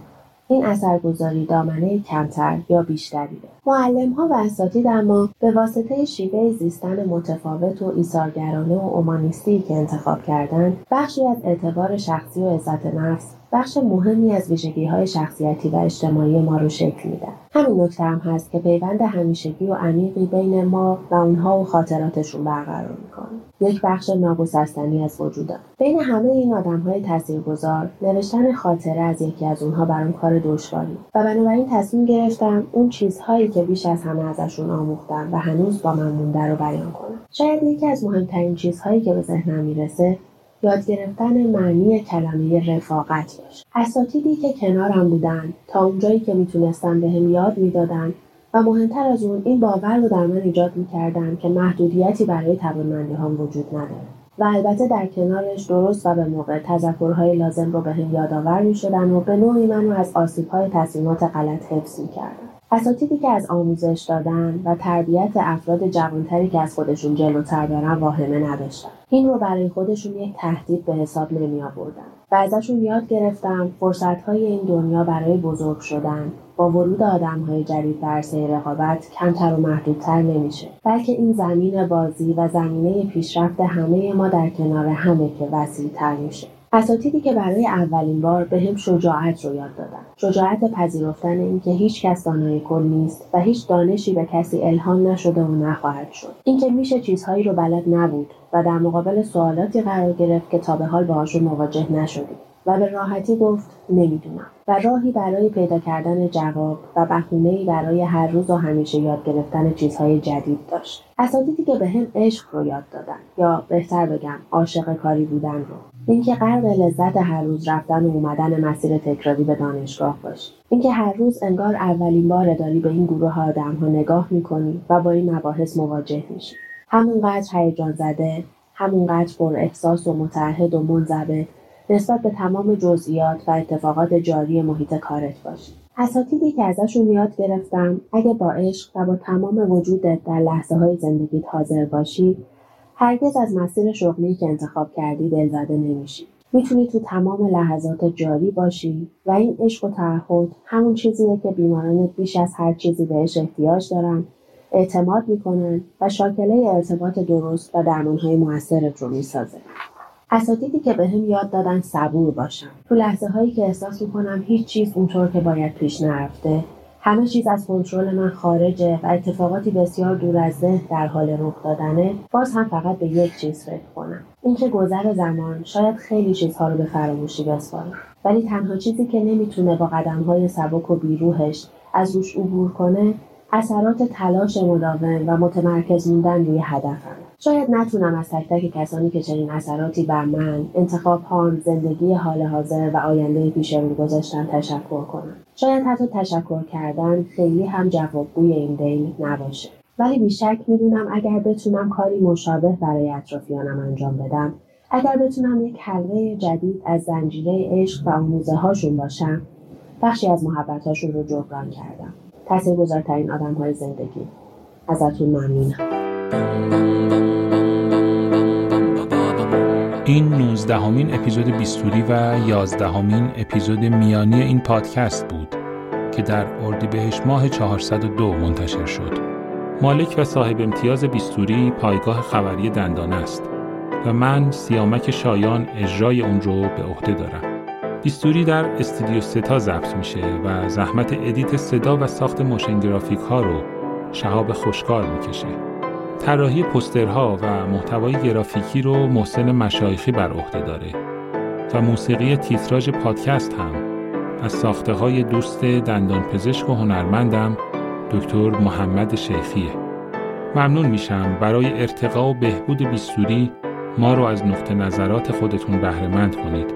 این اثرگذاری دامنه کمتر یا بیشتری دارد معلم ها و اساتید اما به واسطه شیوه زیستن متفاوت و ایثارگرانه و اومانیستی که انتخاب کردند بخشی از اعتبار شخصی و عزت نفس بخش مهمی از ویژگی های شخصیتی و اجتماعی ما رو شکل میدن همین نکته هم هست که پیوند همیشگی و عمیقی بین ما و اونها و خاطراتشون برقرار می‌کنه. یک بخش ناگسستنی از وجودم بین همه این آدم های تاثیرگذار نوشتن خاطره از یکی از اونها برام کار دشواری. و بنابراین تصمیم گرفتم اون چیزهایی که بیش از همه ازشون آموختم و هنوز با من مونده رو بیان کنم. شاید یکی از مهمترین چیزهایی که به ذهنم می‌رسه یاد گرفتن معنی کلمه رفاقت باشه اساتیدی که کنارم بودن تا اونجایی که می‌تونستن بهم یاد می‌دادن و مهمتر از اون این باور رو در من ایجاد می‌کردن که محدودیتی برای توانمندی هم وجود نداره و البته در کنارش درست و به موقع تذکرهای لازم رو به هم یادآور می شدن و به نوعی منو از آسیبهای تصمیمات غلط حفظ می کردن. اساتیدی که از آموزش دادن و تربیت افراد جوانتری که از خودشون جلوتر برن واهمه نداشتن. این رو برای خودشون یک تهدید به حساب نمی آوردن. و ازشون یاد گرفتم فرصتهای این دنیا برای بزرگ شدن. با ورود آدمهای جدید در عرصه رقابت کمتر و محدودتر نمیشه. بلکه این زمین بازی و زمینه پیشرفت همه ما در کنار همه که وسیعتر میشه. اساتیدی که برای اولین بار به هم شجاعت رو یاد دادن. شجاعت پذیرفتن اینکه هیچ کس دانای کل نیست و هیچ دانشی به کسی الهام نشده و نخواهد شد. اینکه میشه چیزهایی رو بلد نبود و در مقابل سوالاتی قرار گرفت که تا به حال باهاشون مواجه نشدیم. و به راحتی گفت نمی‌دونم. و راهی برای پیدا کردن جواب و بهونهای برای هر روز و همیشه یاد گرفتن چیزهای جدید داشت. اساتیدی که به هم عشق رو یاد دادن یا بهتر بگم عاشق کاری بودن رو. اینکه غرق لذت هر روز رفتن و اومدن مسیر تکراری به دانشگاه باشی اینکه هر روز انگار اولین بار داری به این گروه آدم ها نگاه می‌کنی و با این مباحث مواجه میشی. همونقدر هیجان زده همونقدر پر احساس و متعهد و منضبط نسبت به تمام جزئیات و اتفاقات جاری محیط کارت باشی اساتیدی که ازشون یاد گرفتم اگه با عشق و با تمام وجودت در لحظه های زندگیت حاضر باشی هرگز از مسیر شغلی که انتخاب کردی دلزده نمیشی. می‌تونی تو تمام لحظات جاری باشی و این عشق و تعهد همون چیزیه که بیمارانت بیش از هر چیزی بهش احتیاج دارن اعتماد می‌کنن و شاکله ارتباط درست و درمانهای موثرت رو می‌سازه. اساتیدی که به هم یاد دادن صبور باشم تو لحظه هایی که احساس می‌کنم هیچ چیز اونطور که باید پیش نرفته همه چیز از کنترل من خارجه و اتفاقاتی بسیار دور از ذهن در حال رخ دادنه باز هم فقط به یک چیز فکر کنم. اینکه گذر زمان شاید خیلی چیزها رو به فراموشی بسپاره ولی تنها چیزی که نمی‌تونه با قدمهای سبک و بیروهش از روش عبور کنه اثرات تلاش مداوم و متمرکز موندن روی هدفم شاید نتونم از تک تک کسانی که چنین اثراتی بر من انتخاب هام زندگی حال حاضر و آینده پیش رو گذاشتن تشکر کنم. شاید حتی تشکر کردن خیلی هم جوابگوی این دیل نباشه. ولی بیشک می‌دونم اگر بتونم کاری مشابه برای اطرافیانم انجام بدم اگر بتونم یک حلقه جدید از زنجیره عشق و آموزه هاشون باشم بخشی از محبت هاشون رو جبران کردم. تاثیرگذارترین آدم های زندگی. ازتون ممنونم. این 19 همین اپیزود بیستوری و 11 همین اپیزود میانی این پادکست بود که در اردیبهشت ماه 402 منتشر شد. مالک و صاحب امتیاز بیستوری پایگاه خبری دندان است و من سیامک شایان اجرای اون رو به عهده دارم. بیستوری در استودیو ستا ضبط میشه و زحمت edit صدا و ساخت motion graphic ها رو شهاب خوشکار می‌کشه. طراحی پوسترها و محتوای گرافیکی رو محسن مشایخی بر عهده داره و موسیقی تیتراژ پادکست هم از ساخته های دوست دندان پزشک و هنرمندم دکتر محمد شیخیه. ممنون میشم برای ارتقا و بهبود بیستوری ما رو از نقطه نظرات خودتون بهرهمند کنید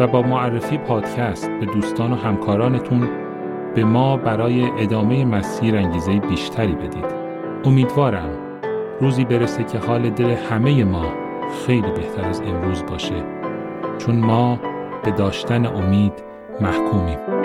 و با معرفی پادکست به دوستان و همکارانتون به ما برای ادامه مسیر انگیزه بیشتری بدید. امیدوارم روزی برسه که حال دل همه ما خیلی بهتر از امروز باشه چون ما به داشتن امید محکومیم.